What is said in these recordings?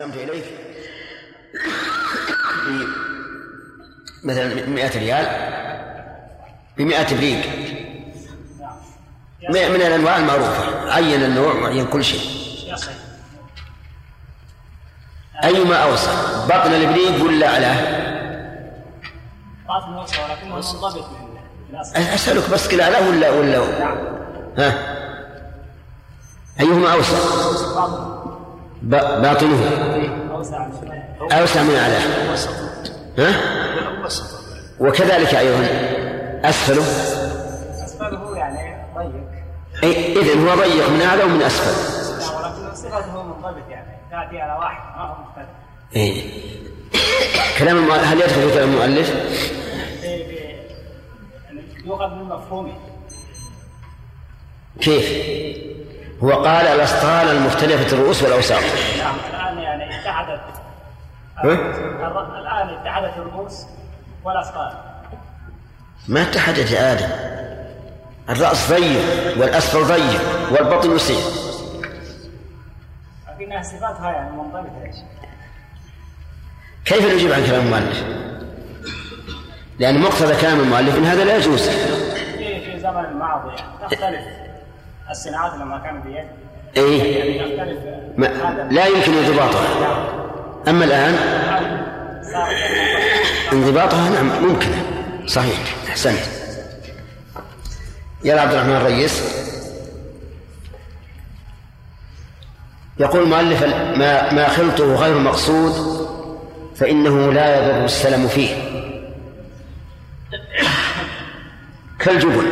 قدمت إليك مثلا 100 ريال ب 100 بريق من الأنواع المعروفة. عين النوع وعين كل شيء. أيما أوسع بطن الإبريق ولا أعلاه؟ بطن أوسع ولكنه منضبط أسألك بس كلا أعلاه ولا ولا؟ نعم. ها؟ أيهما أوسع؟ باطنه أوسع من أعلاه ها؟ وكذلك أيضا أسفله أسفله يعني ضيق إذن هو ضيق من أعلى ومن أسفل ولكن صفته منضبط يعني تأتي على واحد ما هو مختلف إيه. كلام المؤلف هل يدخل في كلام المؤلف؟ يؤخذ من مفهومه كيف؟ هو قال الأسطال المختلفة الرؤوس والأوساط نعم الآن يعني اتحدت؟ الر- الآن اتحدت الرؤوس والأسفل ما اتحدت يا آدم. الرأس ضيق والأسفل ضيق والبطن وسيع لكنها صفاتها يعني منضبطة. يا شيخ كيف نجيب عن كلام المؤلف؟ لأن مقتضى كلام المؤلف أن هذا لا يجوز. في في زمن الماضي يعني تختلف. الصناعات لما كان بيد. يختلف ما لا يمكن انضباطها. أما الآن؟ صار انضباطها؟ نعم ممكن. صحيح أحسنت. يا عبد الرحمن الريس يقول المؤلف ما ما خلطه غير مقصود فإنه لا يضر السلم فيه. كالجبن.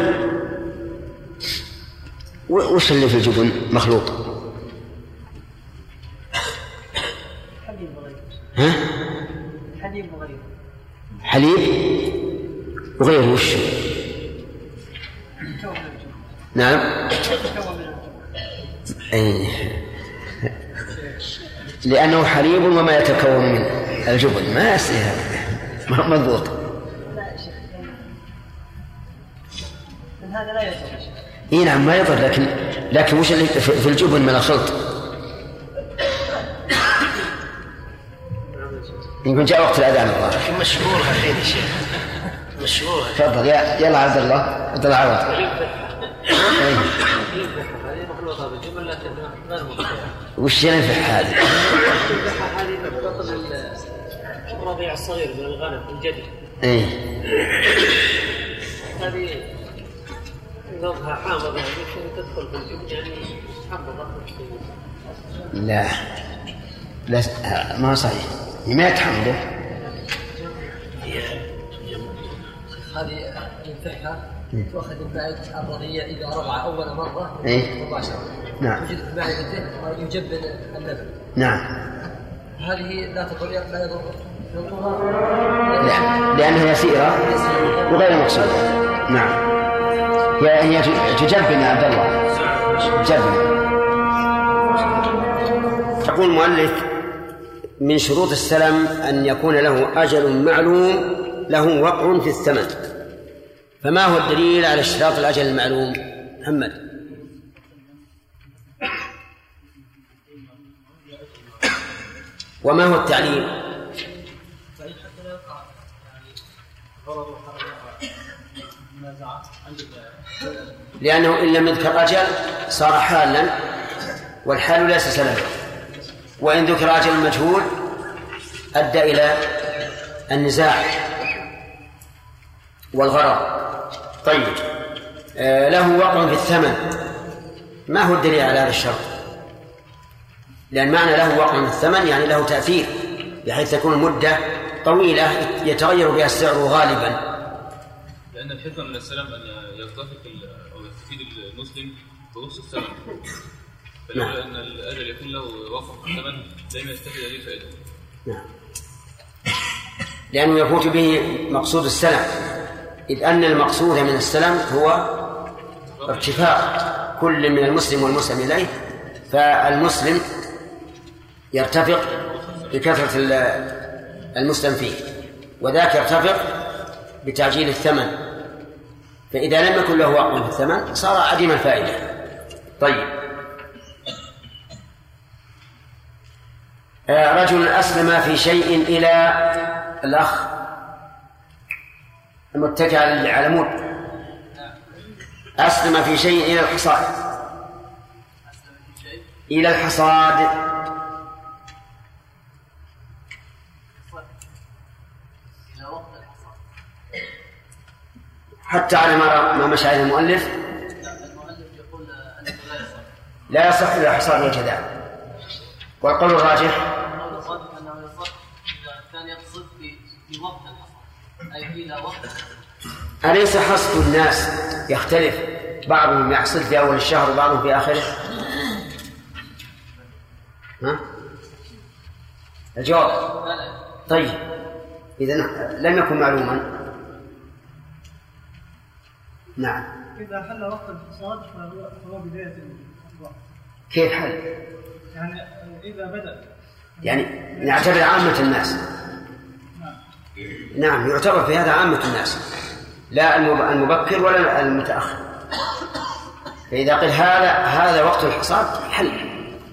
وش اللي في الجبن؟ مخلوط. حليب وغيره ها؟ حليب وغيره حليب؟ وغيره وش؟ نعم. أي. لأنه حليب وما يتكون منه الجبن. ما يصير ما مضبوط. هذا لا شيخ. إي نعم ما يضر لكن لكن وش اللي في الجبن من الخلط؟ يمكن جاء وقت الأذان الظاهر مشهور الحين يا شيخ. مشهور تفضل يا يلا عبد الله عبد الله عوض. هذه وش ينفع هذه بطن الرضيع الصغير من الغنم الجدي إيه هذه نظها حامضة يعني يمكن تدخل في الجبن يعني حامضة لا. لا ما صحيح. ما يتحمله هذه ينفعها تؤخذ المائد الرضيع إذا رضع أول مرة إيه. مباشرة. نعم. توجد في معدته ويجبن اللبن نعم. هذه لا تضر لا يضر لا. لأنها يسيرة وغير مقصودة. نعم. هي هي تجبن يا عبد الله. تجبن. يقول المؤلف من شروط السلم أن يكون له أجل معلوم له وقع في الثمن. فما هو الدليل على اشتراط الأجل المعلوم؟ محمد. وما هو التعليل؟ لأنه إن لم يذكر أجل صار حالا والحال ليس سلما وإن ذكر أجل مجهول أدى إلى النزاع والغرر. طيب آه له وقع في الثمن. ما هو الدليل على هذا الشرط؟ لأن معنى له وقع في الثمن يعني له تأثير بحيث تكون المدة طويلة يتغير بها السعر غالبا. لأن الحكمة من السلام أن يرتفق أو يستفيد المسلم بنص الثمن نعم. فلولا أن الأجل يكون له في الثمن دائما يستفيد هذه الفائدة. نعم. لأنه يفوت به مقصود السلم إذ أن المقصود من السلم هو ارتفاع كل من المسلم والمسلم إليه فالمسلم يرتفق بكثرة ال- المسلم فيه وذاك يرتفق بتعجيل الثمن. فإذا لم يكن له وقع في الثمن صار عديم الفائدة. طيب. آه، رجل أسلم في شيء إلى الأخ المتكئ على أسلم في شيء إلى الحصاد. إلى الحصاد. حتى على ما ما مشى عليه المؤلف. لا يصح إلا الحصاد والجدال والقول الراجح. أليس حصد الناس يختلف؟ بعضهم يحصد في أول الشهر وبعضهم في آخره. ها؟ الجواب. طيب. إذا لم يكن معلوما. نعم. إذا حل وقت الحصاد فهو فهو بداية الأفراح كيف حل؟ يعني إذا بدأ. يعني نعتبر عامة الناس. نعم. يعتبر في هذا عامة الناس. لا المب- المبكر ولا المتأخر. فإذا قيل هذا هذا وقت الحصاد حل.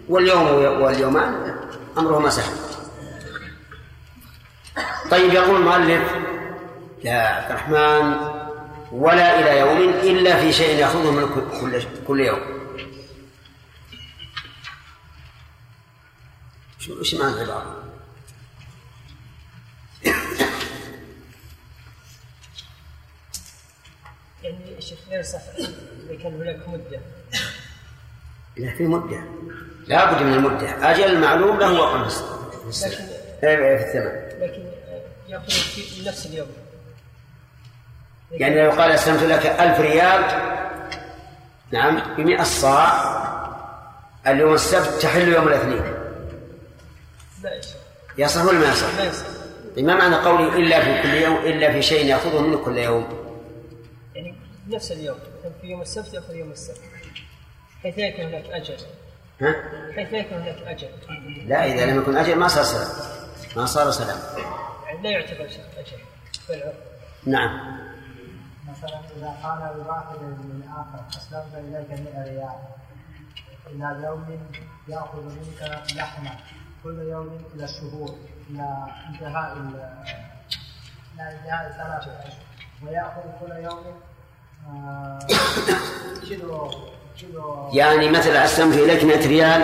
واليوم واليومان أمرهما سهل. طيب يقول المؤلف يا عبد الرحمن ولا إلى يوم إلا في شيء يأخذه من كل كل يوم. شو إيش معنى العبارة؟ يعني الشيخ لا يصح إذا كان هناك مدة. إذا في مدة. لا بد من المدة. أجل معلوم له وقت. في. لكن إيه، في الثمن. لكن يأخذ في نفس اليوم. يعني لو قال أسلمت لك ألف ريال نعم بمئة صاع اليوم السبت تحل يوم الاثنين. لا يصح ولا ما يصح؟ يصح ما معنى قولي إلا في كل يوم إلا في شيء يأخذه منه كل يوم؟ يعني نفس اليوم في يوم السبت يأخذ يوم السبت. حيث لا يكون هناك أجل. ها؟ حيث لا يكون هناك أجل. لا إذا لم يكن أجل ما صار سلام. ما صار سلام. يعني لا يعتبر بالعرف نعم. مثلا إذا قال الواحد للآخر أسلمت إليك 100 ريال. إلى يوم يأخذ منك لحمة. كل يوم إلى الشهور إلى انتهاء ال- إلى انتهاء ثلاثة أشهر ويأخذ كل يوم آه، كيلو كيلو يعني مثلا أسلمت إليك 100 ريال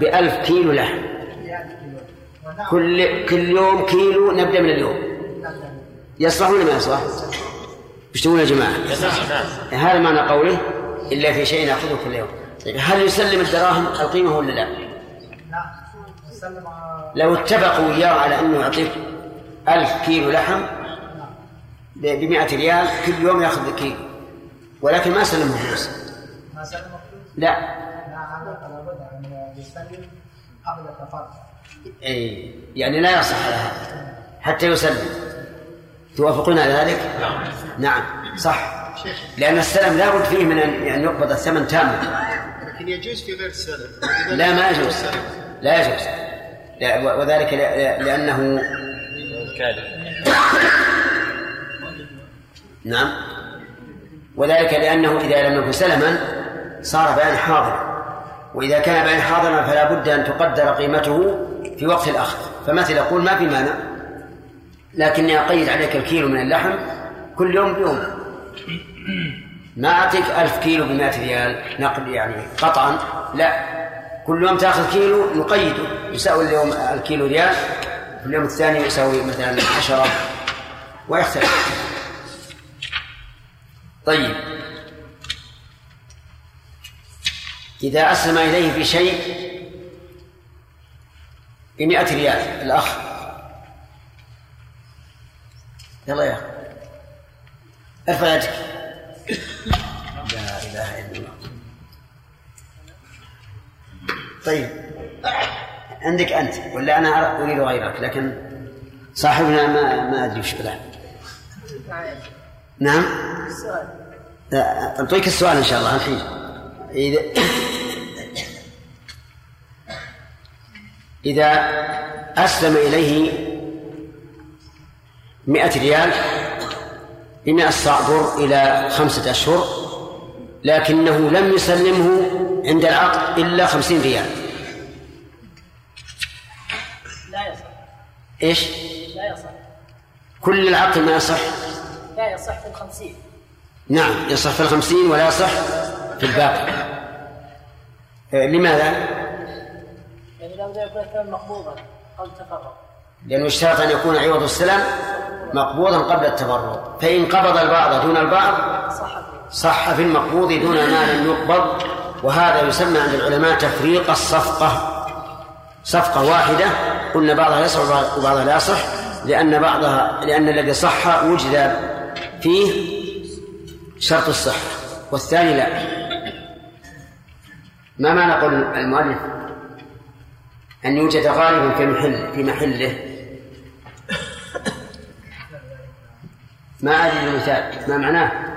بألف كيلو لحم. 100 كيلو. ونعم. كل كل يوم كيلو نبدأ من اليوم. يصلح ولا ما يصلح؟ إيش تقول يا جماعة؟ هذا معنى قوله إلا في شيء نأخذه كل يوم. طيب. هل يسلم الدراهم القيمة ولا لا؟ على لو اتفقوا وياه على أنه يعطيك ألف كيلو لحم ب 100 ريال كل يوم يأخذ كيلو. ولكن ما سلمه فلوس ما سلم الفلوس؟ لا. لا هذا لابد أن يسلم قبل التفرق. أي يعني لا يصح على هذا حتى يسلم. توافقون على ذلك؟ نعم. صح. لأن السلم لا بد فيه من أن يعني يقبض الثمن تاما. لكن يجوز في غير السلف لا ما يجوز. لا يجوز. لا وذلك لأنه نعم. وذلك لأنه إذا لم يكن سلما صار بيان حاضرا. وإذا كان بيان حاضرا فلا بد أن تقدر قيمته في وقت الأخذ. فمثل يقول ما في مانع؟ لكني أقيد عليك الكيلو من اللحم كل يوم بيوم. ما أعطيك ألف كيلو بمائة ريال نقد يعني قطعا لا. كل يوم تأخذ كيلو نقيده يساوي اليوم الكيلو ريال في اليوم الثاني يساوي مثلا عشرة. ويختلف. طيب. إذا أسلم إليه في شيء بمئة ريال الأخ يلا يا. أخي ارفع يدك لا إله إلا الله. طيب. عندك أنت ولا أنا أريد غيرك لكن صاحبنا ما ما أدري وش بله نعم؟ لا، أعطيك السؤال إن شاء الله الحين إذا إذا أسلم إليه مئة ريال بمئة صاع بر إلى خمسة أشهر لكنه لم يسلمه عند العقد إلا خمسين ريال. لا يصح. إيش؟ لا يصح. كل العقد ما يصح؟ لا يصح في الخمسين. نعم يصح في الخمسين ولا يصح في الباقي. آه، لماذا؟ يعني لو يكون مقبوضا قبل التفرق لأنه اشترط أن يكون عوض السلام مقبوضا قبل التبرع فإن قبض البعض دون البعض صح في المقبوض دون ما لم يقبض. وهذا يسمى عند العلماء تفريق الصفقة. صفقة واحدة. قلنا بعضها يصح وبعضها لا يصح. لأن بعضها لأن الذي صح وجد فيه شرط الصحة. والثاني لا. ما معنى قول المؤلف؟ أن يوجد غالبا في محل في محله. ما أدري المثال ما معناه؟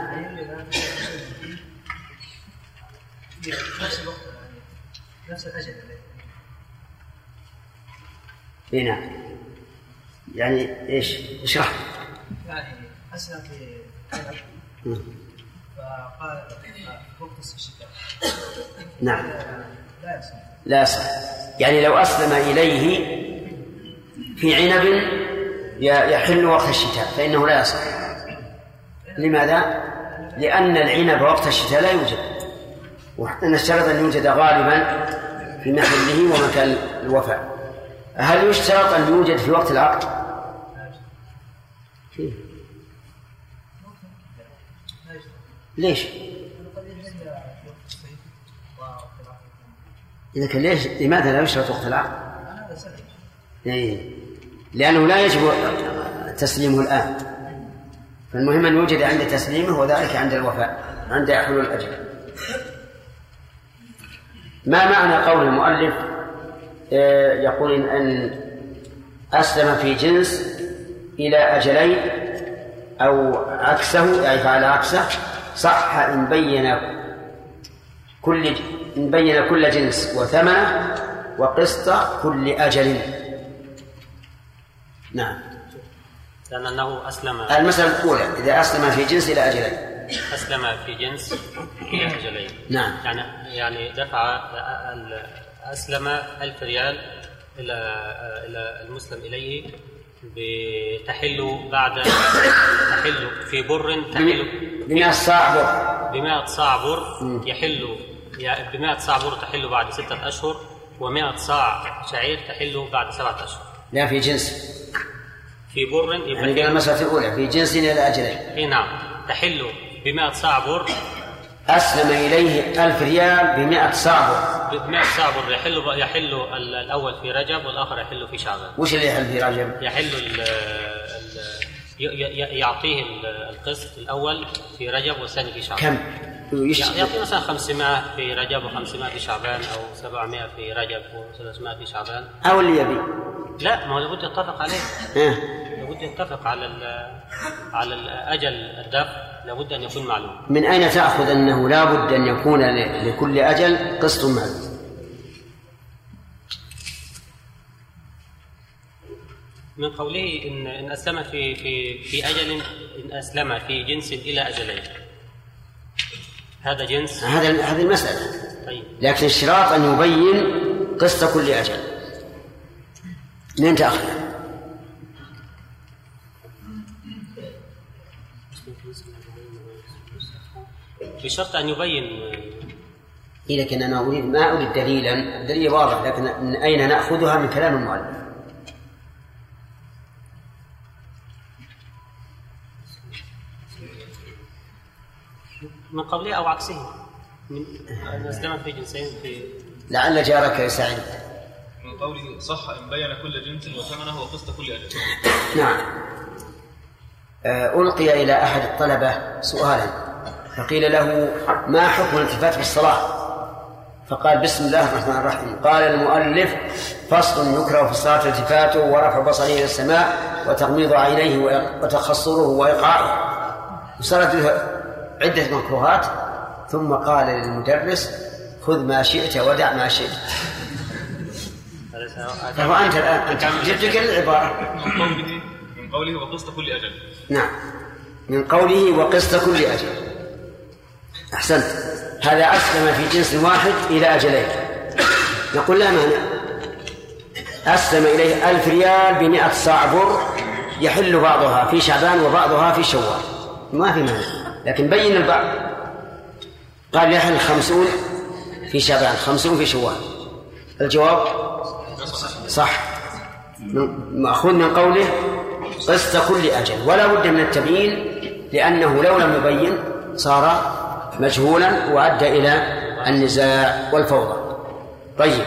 نفس الوقت نفس الاجل اي نعم. يعني إيش؟ اشرح. يعني اسلم في. فقال وقت الشتاء نعم. لا يصح. لا يصح يعني لو أسلم إليه في عنب يحل وقت الشتاء فإنه لا يصح. لماذا؟ لأن العنب وقت الشتاء لا يوجد ونشترط أن يوجد غالبا في محله ومكان الوفاء هل يشترط أن يوجد في وقت العقد؟ ليش؟ إذا كان ليش لماذا لا يشترط وقت العقد؟ إيه. لأنه لا يجب تسليمه الآن فالمهم أن يوجد عند تسليمه وذلك عند الوفاء عند حلول الأجل ما معنى قول المؤلف؟ آه، يقول أن أسلم في جنس إلى أجلين أو عكسه يعني فعل عكسه صح إن بين كل إن بين كل جنس وثمنه وقسط كل أجل. نعم. لأنه أسلم المسألة الأولى إذا أسلم في جنس إلى أجلين. أسلم في جنس إلى أجلين. نعم. يعني يعني دفع أسلم ألف ريال إلى إلى المسلم إليه بتحل بعد تحل في بر تحل بمئة صاع بر. بمائة صاع بر يحل بمائة صاع بر تحل بعد ستة أشهر ومائة صاع شعير تحل بعد سبعة أشهر. لا في جنس. في بر يعني قلنا المسألة الأولى في جنس إلى أجلين إي نعم. تحل بمائة صاع بر. أسلم إليه ألف ريال بمئة صاع بر. بمائة صاع بر. يحل يحل ال- الأول في رجب والآخر يحل في شعبان. وش اللي يحل في رجب؟ يحل ال ال ي- ي- يعطيه ال- القسط الأول في رجب والثاني في شعبان. كم؟ يعطيه مثلا 500 في رجب و500 في شعبان أو 700 في رجب و300 في شعبان. أو اللي يبي. لا ما هو لابد يتفق عليه. ها. لابد يتفق على ال- على الأجل الدفع لابد أن يكون معلوم. من أين تأخذ أنه لا بد أن يكون لكل أجل قسط معلوم؟ من قوله إن إن أسلم في في في أجل إن أسلم في جنس إلى أجلين. هذا جنس. هذا هذه المسألة. طيب. لكن اشتراط أن يبين قسط كل أجل. منين تأخذ؟ بشرط أن يبين. إيه لكن أنا أريد ما أريد دليلا. الدليل واضح لكن من أين نأخذها من كلام المؤلف؟ من قبله أو عكسه؟ من اسلم في جنسين في لعل جارك يساعد من قوله صح إن بين كل جنس وثمنه وقسط كل أجل. نعم. آه، ألقي إلى أحد الطلبة سؤالا. فقيل له ما حكم الالتفات في الصلاة؟ فقال بسم الله الرحمن الرحيم. قال المؤلف فصل يكره في الصلاة التفاته ورفع بصره إلى السماء وتغميض عينيه وتخصره وإيقاعه وصارت له عدة مكروهات. ثم قال للمدرس خذ ما شئت ودع ما شئت. فهو أنت الآن أنت جبت لك العبارة. من قوله وقسط كل أجل. نعم. من قوله وقسط كل أجل. أحسنت. هذا أسلم في جنس واحد إلى أجلين. نقول لا مانع. أسلم إليه ألف ريال بمئة صاع بر يحل بعضها في شعبان وبعضها في شوال. ما في مانع. لكن بين البعض. قال يحل خمسون في شعبان خمسون في شوال. الجواب؟ صح. مأخوذ من قوله قسط كل أجل. ولا بد من التبيين لأنه لو لم يبين صار مجهولا وأدى إلى النزاع والفوضى. طيب.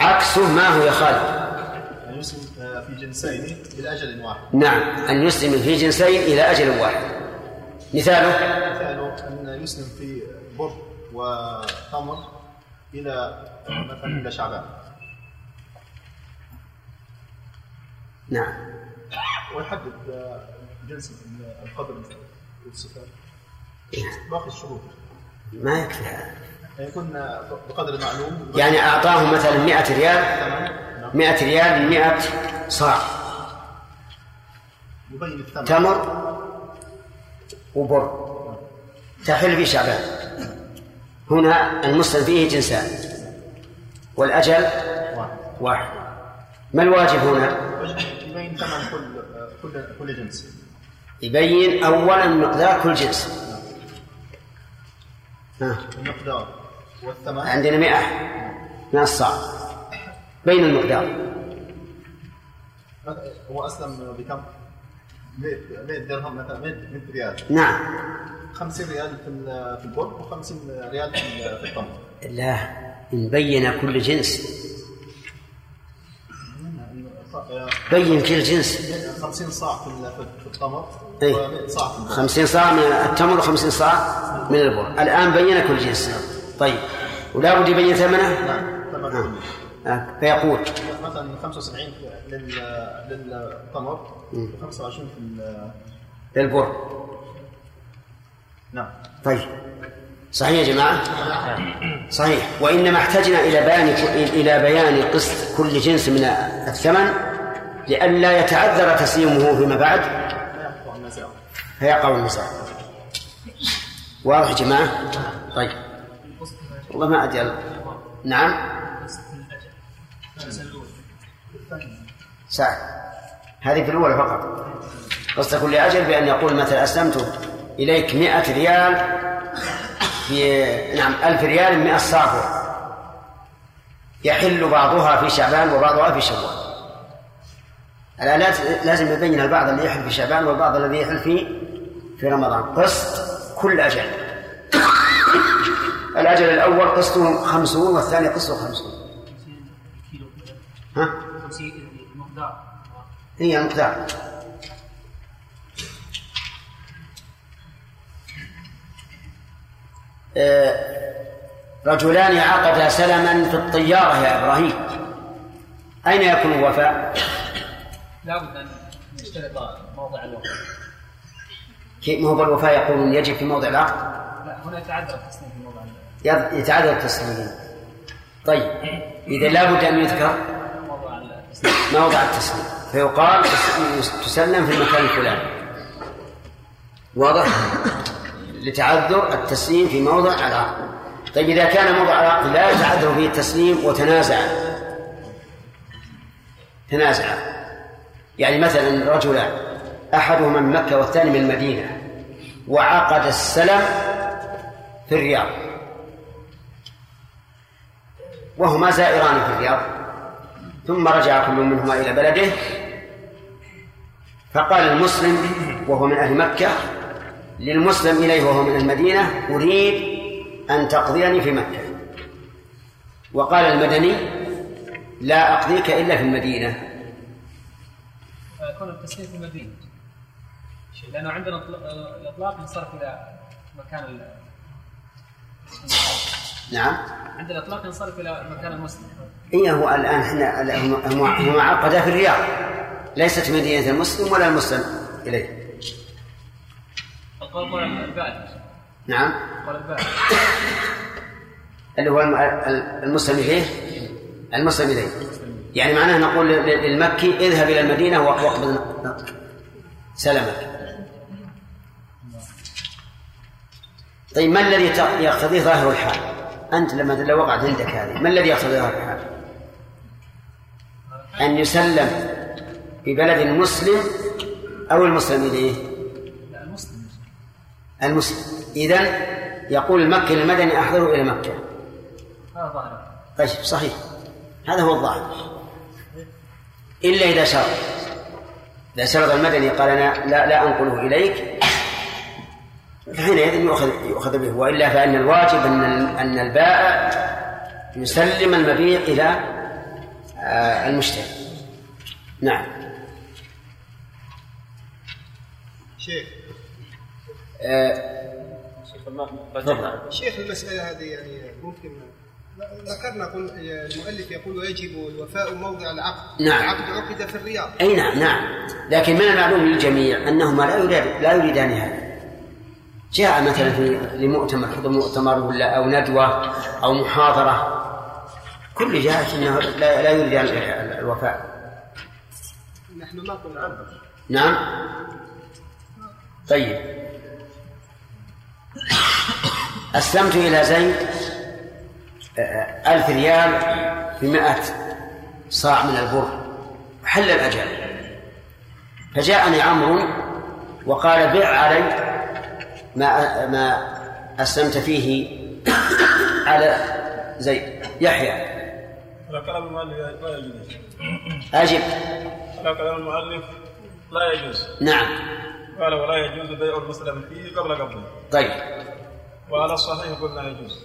عكسه ما هو يا خالد؟ أن يسلم في جنسين إلى أجل واحد. نعم. أن يسلم في جنسين إلى أجل واحد. مثاله؟ مثاله أن يسلم في بر وتمر إلى مثلا إلى شعبان. نعم. ويحدد جنس القدر والصفات. باقي الشروط. ما يكفي هذا. يكون بقدر معلوم يعني أعطاه مثلا 100 ريال 100 ريال 100 صاع تمر وبر. تحل في شعبان. هنا المسلم فيه جنسان. والأجل واحد. ما الواجب هنا؟ يبين ثمن كل كل كل جنس. يبين أولا مقدار كل جنس. المقدار والثمن. عندنا مئة. من الصاع بين المقدار. هو أسلم بكم؟ 100 درهم مثلا 100 ريال. نعم. 50 ريال في ال- في البر و50 ريال في ال- في التمر لا نبين كل جنس. بين كل جنس. 50 صاع في التمر إيه. و100 صاع خمسين صاع من التمر وخمسين صاع من البر. الآن بين كل جنس طيب. ولا بد يبين ثمنه؟ نعم. آه. فيقول. مثلا 75 لل- للتمر و25 في ال- للبر. نعم. طيب. صحيح يا جماعة؟ صحيح. وإنما احتجنا إلى بيان إلى بيان قسط كل جنس من الثمن لئلا يتعذر تسليمه فيما بعد. فيقع النزاع واضح يا جماعة؟ طيب. والله ما أدري. نعم. سعد هذه في الأولى فقط. قصة كل أجل بأن يقول مثلا أسلمت إليك مئة ريال في نعم ألف ريال مئة صافر يحل بعضها في شعبان وبعضها في شوال. الآن لاز- لازم يبين البعض الذي يحل في شعبان والبعض الذي يحل في في رمضان. قسط كل أجل. الأجل الأول قسطه خمسون والثاني قسطه خمسون. ها؟ هي المقدار آه، رجلان عقدا سلما في الطيارة يا إبراهيم. أين يكون الوفاء؟ لابد أن نشترط موضع الوقت كيف ما هو بالوفاء يقولون يجب في موضع العقد. لا هنا يتعذر التصنيف في موضع. يض- يتعذر التسليم طيب إذا لابد أن يذكر موضع التسليم فيقال تس- تسلم في المكان الفلاني. واضح؟ لتعذر التسليم في موضع العقد. طيب إذا كان موضع العقد لا يتعذر فيه التسليم وتنازع. تنازع. يعني مثلا رجلان. أحدهما من مكة والثاني من المدينة وعقد السلم في الرياض. وهما زائران في الرياض. ثم رجع كل منهما إلى بلده. فقال المسلم وهو من أهل مكة للمسلم إليه وهو من المدينة أريد أن تقضيني في مكة. وقال المدني لا أقضيك إلا في المدينة. فيكون التسليم في المدينة لأنه عندنا إطلاق- الإطلاق ينصرف إلى مكان ال- نعم. عندنا الإطلاق ينصرف إلى مكان المسلم. إيه هو الآن إحنا هم- عقدا في الرياض. ليست مدينة المسلم ولا المسلم إليه. القول قول نعم. قول البائع اللي هو الم- ال- المسلم إليه؟ المسلم إليه. يعني معناه نقول لل- للمكي اذهب إلى المدينة واقبض سلمك. طيب ما الذي يقتضيه ظاهر الحال؟ أنت لما لو وقعت عندك هذه ما الذي يقتضي ظاهر الحال؟ أن يسلم في بلد مسلم أو المسلم إليه؟ المسلم. المسلم إذن يقول المكي المدني أحضره إلى مكة. هذا ظاهر. طيب صحيح. هذا هو الظاهر. إلا إذا شرط. إذا شرط المدني قال أنا لا لا أنقله إليك. فحينئذ يؤخذ يؤخذ به. وإلا فإن الواجب أن أن البائع يسلم المبيع إلى آه، المشتري. نعم. شيخ. آه، شيخ المسألة هذه يعني ممكن ذكرنا قل المؤلف يقول يجب الوفاء موضع العقد. نعم. العقد عقد في الرياض. أي نعم نعم. لكن من المعلوم للجميع أنهما لا يريد لا يريدان هذا. جاء مثلا في لمؤتمر حضور مؤتمر ولا أو ندوة أو محاضرة كل جهه إنه لا, لا يريد الوفاء. نحن ما قلنا نعم. طيب. أسلمت إلى زيد آه، ألف ريال بمائة صاع من البر. حل الأجل. فجاءني عمرو وقال بع علي ما ما أسلمت فيه على زيد. يحيى. على كلام المؤلف لا يجوز. أجب. على كلام المؤلف لا يجوز. نعم. قال ولا يجوز بيع المسلم فيه قبل قبضه طيب. وعلى الصحيح قلنا يجوز.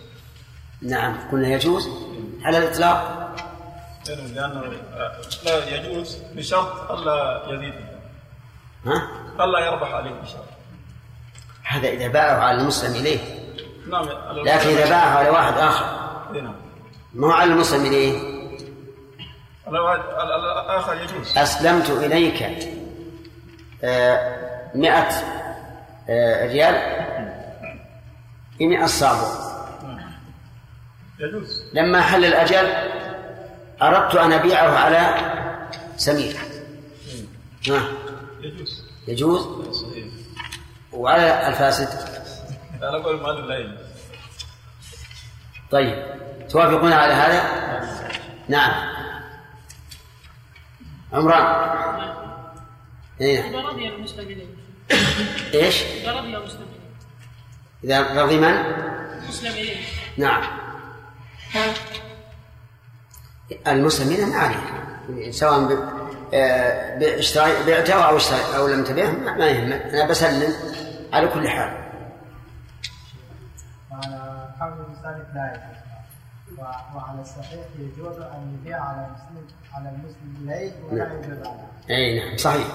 نعم. قلنا يجوز. على الإطلاق. لأنه لأنه لا يجوز بشرط ألا يزيد. ها؟ ألا يربح عليه بشرط. هذا إذا باعه على المسلم إليه. نعم لكن إذا باعه على واحد آخر. نعم. ما هو على المسلم إليه؟ على واحد- يجوز. أسلمت إليك آه، مئة آه، ريال؟ بمئة صابر يجوز. لما حل الأجل أردت أن أبيعه على سمير يجوز؟ يجوز. وعلى الفاسد. على قول المؤلف لا يجوز طيب توافقون على هذا؟ نعم. عمران. إيه. إذا رضي المسلم إليه إيش؟ إذا رضي المسلم إذا رضي من؟ مسلم إليه نعم. المسلمين ما عليه سواء ب- آه، باشتراي بعته أو اشتري أو لم تبعه ما ما يهم أنا بسلم. على كل حال. وعلى قول المصنف لا يجوز. وعلى الصحيح يجوز أن يبيع على المسلم على المسلم إليه ولا نعم. يجوز أي نعم صحيح.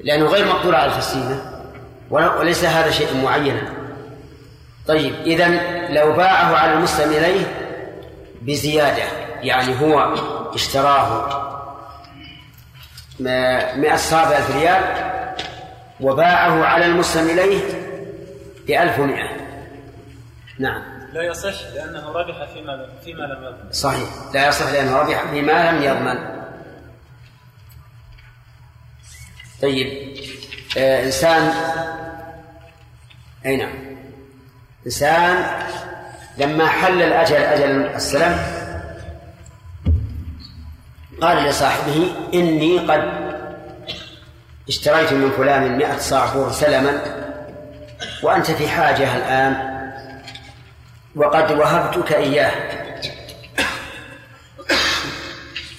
لأنه غير مقدور على الفسيمة. ولا- وليس هذا شيء معينا. طيب اذا لو باعه على المسلم إليه بزيادة يعني هو اشتراه م- 100 صاب ألف ريال وباعه على المسلم إليه بألف ومئة. نعم. لا يصح لأنه ربح فيما فيما لم يضمن. صحيح. لا يصح لأنه ربح بما لم يضمن. طيب. آه إنسان أي نعم. إنسان لما حل الأجل أجل السلام قال لصاحبه إني قد اشتريت من فلان مئة صاع بر سلما وأنت في حاجة الآن وقد وهبتك إياه.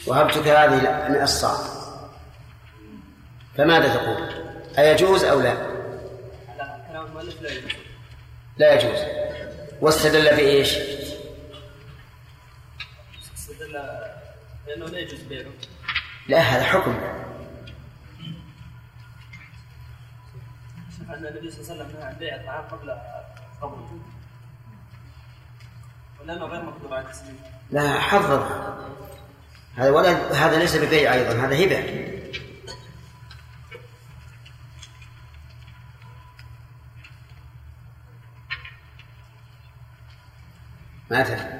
وهبتك هذه من الصاع فماذا تقول؟ أيجوز أو لا؟ لا يجوز. واستدل بإيش؟ استدل لأنه لا يجوز بيعه. لا هذا حكم. أن النبي صلى الله عليه وسلم نهى عن بيع الطعام قبل قبله ولأنه غير مقدور على التسليم لا حرض. هذا ولا هذا ليس ببيع أيضا هذا هبة مثلا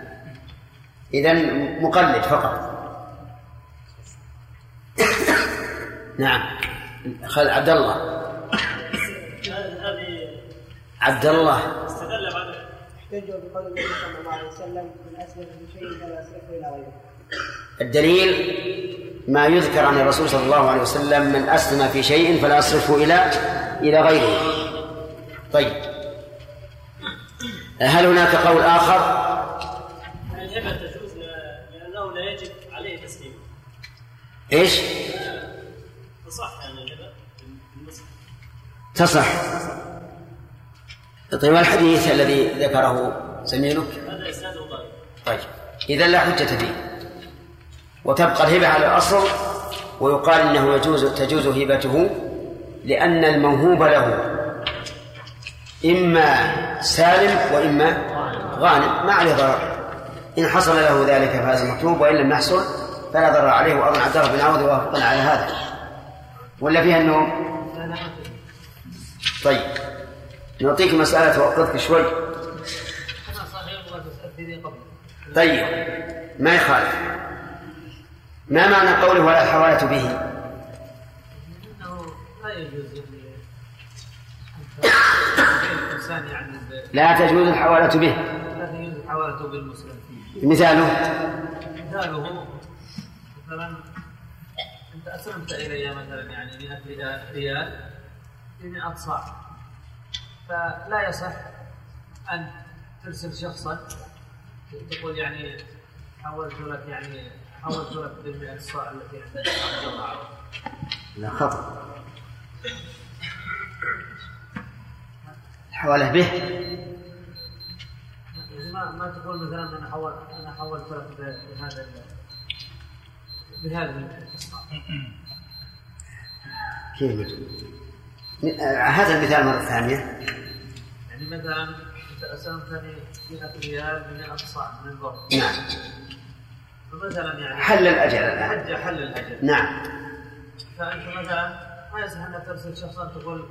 إذا مقلد فقط. نعم. خل عبد الله. عبد الله. استدل بعد. احتجوا بقول النبي صلى الله عليه وسلم من أسلم بشيء فلا يصرفه إلى غيره. الدليل ما يذكر عن الرسول صلى الله عليه وسلم من أسلم في شيء فلا يصرفه إلى إلى غيره. طيب. هل هناك قول آخر؟ الهبة تجوز؟ لأنه لا يجب عليه تسليم إيش؟ تصح يعني بالنسبة تصح. طيب الحديث الذي ذكره زميلك؟ هذا إسناده ضعيف طيب إذا لا حجة فيه. وتبقى الهبة على الأصل ويقال إنه يجوز تجوز هبته لأن الموهوب له. إما سالم وإما غانم ما عليه ضرر. إن حصل له ذلك فهذا مطلوب وإن لم يحصل فلا ضرر عليه. وأظن عبد الله بن عوض وافقنا على هذا. ولا فيها النوم؟ طيب. نعطيك مسألة توقفك شوي. طيب ما يخالف. ما معنى قوله ولا حوالة به؟ إنه لا يجوز يعني أن الإنسان يعني ب- لا تجوز الحوالة به. لا تجوز الحوالة بالمسلم. مثاله؟ مثاله مثلا أنت أسلمت إلي مثلا يعني 100 ريال ب 100 صاع فلا يصح أن ترسل شخصا. تقول يعني حولت لك يعني حولت لك بال 100 صاع التي عندك. لا خطأ. الحوالة به. ما ما تقول مثلا أنا حول أنا حولت لك بهذا بهذا الصاع كيف؟ هذا المثال مرة ثانية. يعني مثلا انت اسلمتني 100 ريال ب 100 صاع من البر. نعم. فمثلا يعني حل الأجل الآن. حل الأجل. نعم. فأنت مثلا ما يصح انك ترسل شخصا تقول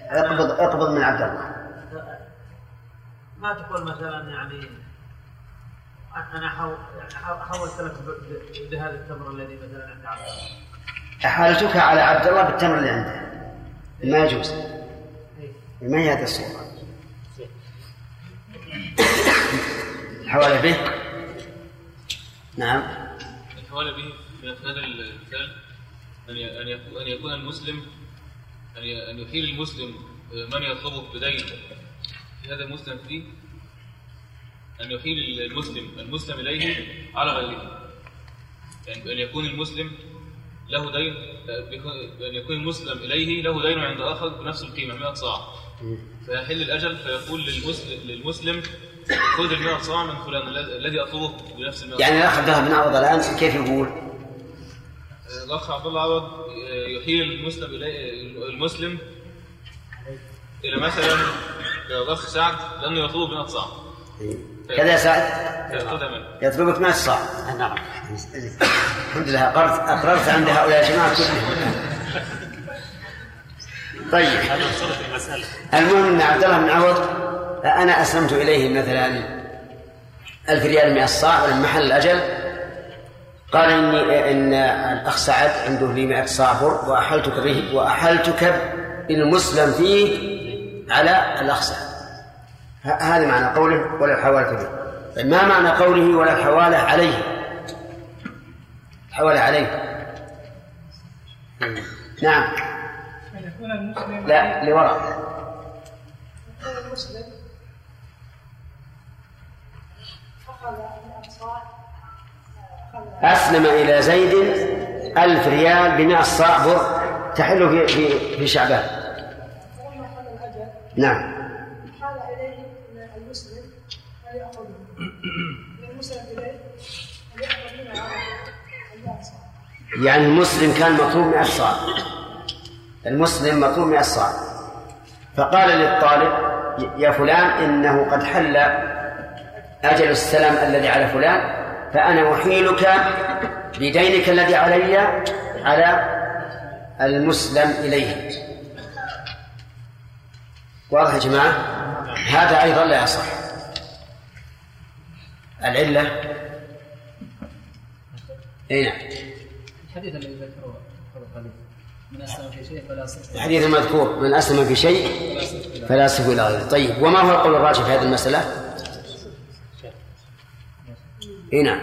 اقبض اقبض من عبد الله. ما تقول مثلا يعني أنا. يعني حو- حولت لك بهذا التمر الذي مثلا عند عبد الله. أحالتك على عبد الله بالتمر اللي عنده ما يجوز. ما هي هذه الصورة؟ الحوالة به. نعم. الحوالة به في هذا المثال أن أن يكون أن يكون المسلم أن يحيل المسلم من يطلبه بدين في هذا المسلم فيه أن يحيل المسلم المسلم إليه على غيره. يعني أن يكون المسلم له دين أن يكون المسلم إليه له دين عند آخر بنفس القيمة 100 صاع. فيحل الأجل فيقول للمسلم للمسلم خذ ال 100 صاع من فلان الذي أطلبه بنفس ال 100 يعني الأخ عبد الله بن عوض الآن كيف يقول؟ الأخ عبد الله عوض يحيل المسلم إلى المسلم إلى مثلا الأخ سعد لأنه يطلب من صاع. كذا يا سعد؟ يطلبك ما الصاع نعم. الحمد لله أقررت أقررت عند هؤلاء الجماعة كلهم. طيب. المهم أن عبد الله بن عوض أنا أسلمت إليه مثلا ألف ريال من الصاع ولما حل الأجل. قال اني إن الأخ سعد عنده لي 100 صاع بر وأحلتك به وأحلتك بالمسلم فيه على الأخ سعد. هذا معنى قوله ولا حوالة به طيب ما معنى قوله ولا حوالة عليه؟ حوالة عليه. نعم. لا لوراء أسلم إلى زيد ألف ريال بمئة صاع تحل في في شعبان. نعم حال إليه المسلم أن يأخذه المسلم إليه أن يأخذ منه على المئة صاع يعني المسلم كان مطلوب مئة صاع. المسلم مطلوب مئة صاع. فقال للطالب يا فلان إنه قد حل أجل السلام الذي على فلان فأنا أحيلك بدينك الذي علي على المسلم إليه. واضح يا جماعة؟ هذا أيضا لا يصح. العلة؟ أي نعم. الحديث الذي ذكره قليل من أسلم في شيء فلا الحديث المذكور من أسلم في شيء فلا يصف إلى غيره طيب وما هو القول الراجح في هذه المسألة؟ اي نعم.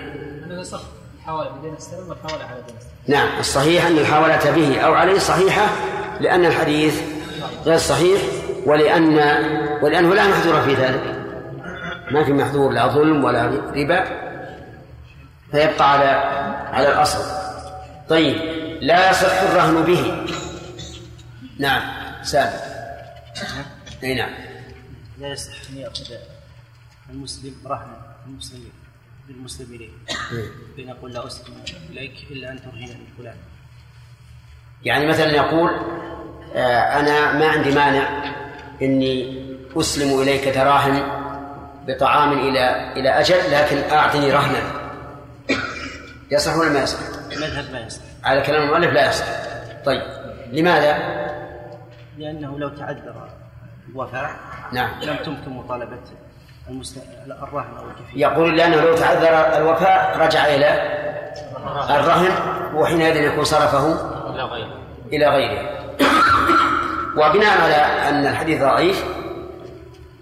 بدين السلم على دين السلم. نعم الصحيح أن الحاولة به أو عليه صحيحة لأن الحديث غير صحيح ولأن ولأنه لا محذور في ذلك. ما في محذور لا ظلم ولا ربا. فيبقى على على الأصل. طيب لا يصح الرهن به. نعم سابق أي نعم. لا يصح أن يأخذ المسلم رهنا المسلمين بالمسلم اليه بين يقول لا أسلم إليك إلا أن ترهن فلان. يعني مثلا يقول آه، أنا ما عندي مانع إني أسلم إليك دراهم بطعام إلى إلى أجل لكن أعطني رهنا. يصح ولا ما يصح؟ المذهب ما يصح. على كلام المؤلف لا يصح. طيب لماذا؟ لأنه لو تعذر الوفاء نعم. لم تمكن مطالبة المست... الرهن أو الكفيل يقول لأنه لو تعذر الوفاء رجع إلى الرهن وحينئذ يكون صرفه لا غير إلى غيره. وبناء على أن الحديث ضعيف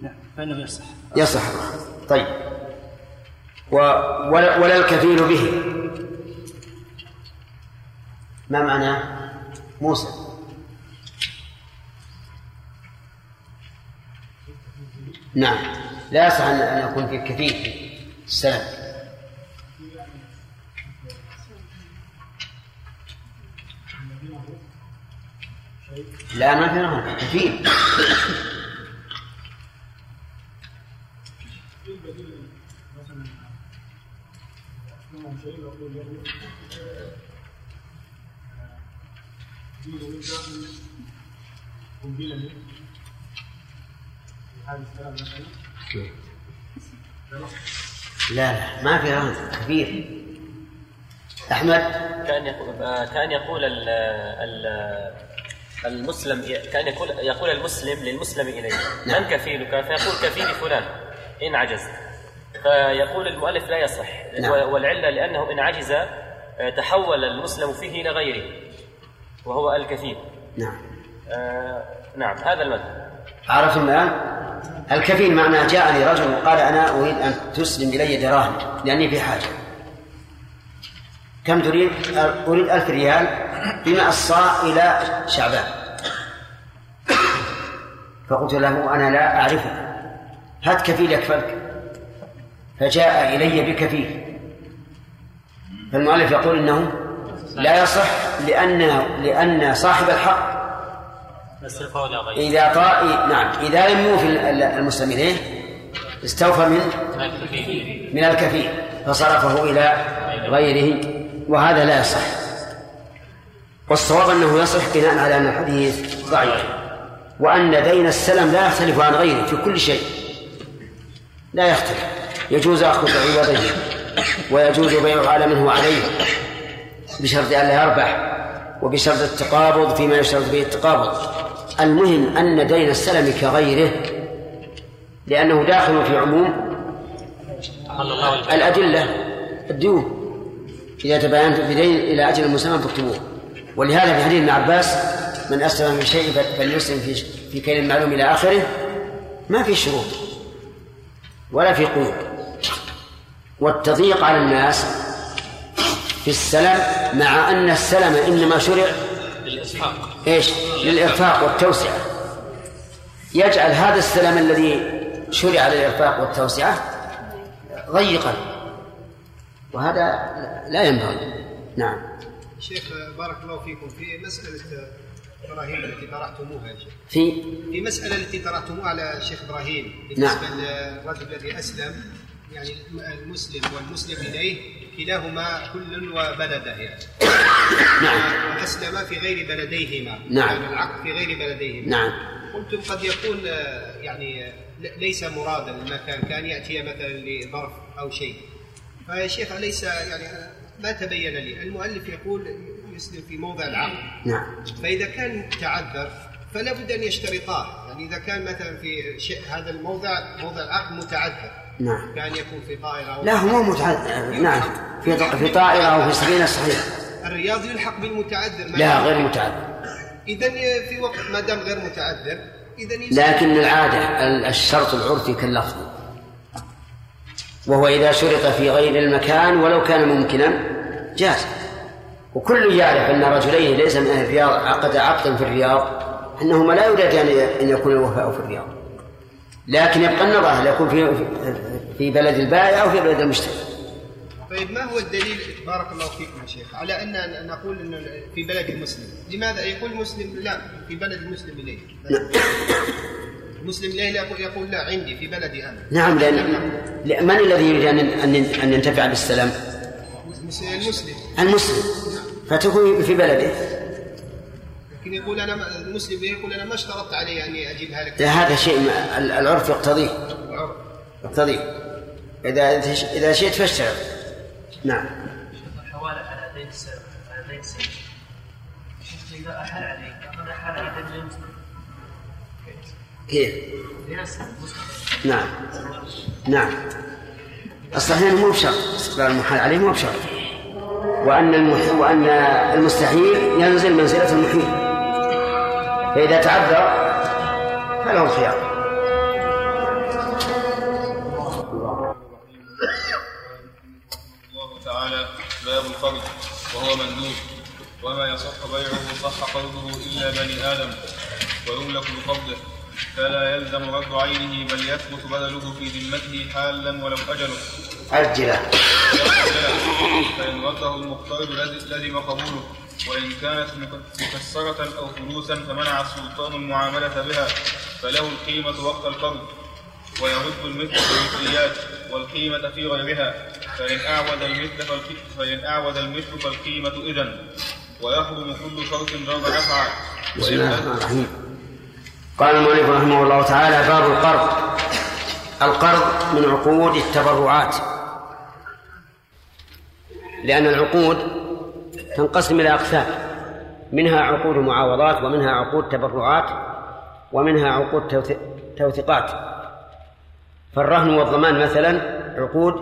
نعم فإنه يصح. يصح. الرهن طيب. و ولا, ولا الكفيل به. ما معنى موسى؟ نعم. لا يصح أن يكون في الكفيل في السلام لا ما في رهن لا لا ما في رهن كبير. أحمد؟ كان يقول كان يقول ال ال المسلم كان يقول يقول المسلم للمسلم إليه. من كفيلك فيقول كفيل فلان إن عجز. فيقول المؤلف لا يصح نعم. والعلة لأنه إن عجز تحول المسلم فيه إلى غيره. وهو الكفيل نعم. آه، نعم هذا المذهب. عرفت الآن؟ الكفيل معناه جاءني رجل وقال أنا أريد أن تسلم إلي دراهم لأني في حاجة. كم تريد؟ أريد ألف ريال بما الصاع إلى شعبان. فقلت له أنا لا أعرفك هات كفيل يكفلك. فجاء إلي بكفيل. فالمؤلف يقول إنه لا يصح لأن لأن صاحب الحق إذا طا... نعم إذا لم يوفي المسلم إليه استوفى من من الكفيل فصرفه إلى غيره وهذا لا يصح. والصواب أنه يصح بناء على أن الحديث ضعيف وأن دين السلم لا يختلف عن غيره في كل شيء. لا يختلف. يجوز أخذ عوضه ويجوز بيعه على من هو عليه. بشرط أن لا يربح وبشرط التقابض فيما يشترط به التقابض. المهم أن دين السلم كغيره لأنه داخل في عموم الأدلة الديون. إذا تباينت بدين إلى أجل مسمى فاكتبوه. ولهذا في حديث ابن عباس من أسلم من شيء فليسلم في في كيل معلوم إلى آخره. ما في شروط ولا في قيود. والتضييق على الناس في السلم مع أن السلم إنما شرع للإسحاق إيش؟ للإرفاق والتوسعة. يجعل هذا السلام الذي شرع للإرفاق والتوسعة ضيقا. وهذا لا ينبغي. نعم. شيخ بارك الله فيكم. في مسألة إبراهيم التي طرحتموها يا شيخ. في؟ في مسألة التي طرحتموها على الشيخ إبراهيم. نعم. بالنسبة للرجل الذي أسلم يعني المسلم والمسلم إليه كلاهما كل وبلده يعني نعم. وأسلم في غير بلديهما. نعم. يعني العقد في غير بلديهما. نعم. قلتم قد يكون آه، يعني ليس مرادا المكان كأن يأتي مثلا لظرف أو شيء. فيا شيخ أليس يعني ما تبين لي؟ المؤلف يقول يسلم في موضع العقد. نعم. فإذا كان تعذر فلا بد أن يشترطاه. يعني إذا كان مثلا في شيء هذا الموضع موضع العقد متعذر. نعم. كان يكون في طائرة أو لا هو مو متعذر نعم. في في طائرة أو في سفينة صحيح. الرياض يلحق بالمتعذر لا غير متعذر إذا في وقت ما دام غير متعذر إذا لكن العادة ال- الشرط العرفي كاللفظ. وهو إذا شرط في غير المكان ولو كان ممكنا جاز وكل يعرف أن رجلين ليس من أهل الرياض عقد عقدا في الرياض أنهما لا يريد أن يكون الوفاء في الرياض. لكن يبقى النظر هل يكون في في بلد البائع أو في بلد المشتري. طيب ما هو الدليل؟ بارك الله فيكم يا شيخ على أن نقول ان في بلد المسلم لماذا؟ يقول المسلم لا في بلد المسلم إليه. المسلم إليه يقول يقول لا عندي في بلدي أنا. نعم لأن من الذي يريد أن أن ينتفع بالسلام؟ المسلم. المسلم. فتكون في بلده. لكن يقول أنا المسلم يقول أنا ما اشترطت عليه أني اجيبها لك لا هذا شيء العرف يقتضيه. العرف. يقتضيه. إذا إذا شئت فاشتغل. نعم. الحوالة على دين السلف على دين السلف إذا أحال عليك على دين المسلم كيف؟ مسلم نعم. نعم. الصحيح مو بشرط. استقرار المحال عليه مو بشرط. وأن المح... وأن المستحيل ينزل منزلة المحيل. فإذا تعذر فله الخيار. الله تعالى باب القرض وهو مندوب. وما يصح بيعه صح قرضه إلا بني آدم ويملك بقبضه فلا يلزم رد عينه بل يثبت بدله في ذمته حالا ولو أجله. عجلة فإن رده المقترض لز- لزم قبوله. وإن كانت مكسرة أو فلوسا فمنع السلطان المعاملة بها فله القيمة وقت القرض ويرد المثل في المثليات والقيمة في غيرها فإن أعود المثل فإن أعود المثل فالقيمة إذن ويحرم كل شرط ضرب نفعا بسم الله الرحمن الرحيم. قال المؤلف رحمه الله تعالى باب القرض. القرض من عقود التبرعات. لأن العقود تنقسم إلى أقسام. منها عقود معاوضات ومنها عقود تبرعات ومنها عقود توث- توثيقات. فالرهن والضمان مثلا عقود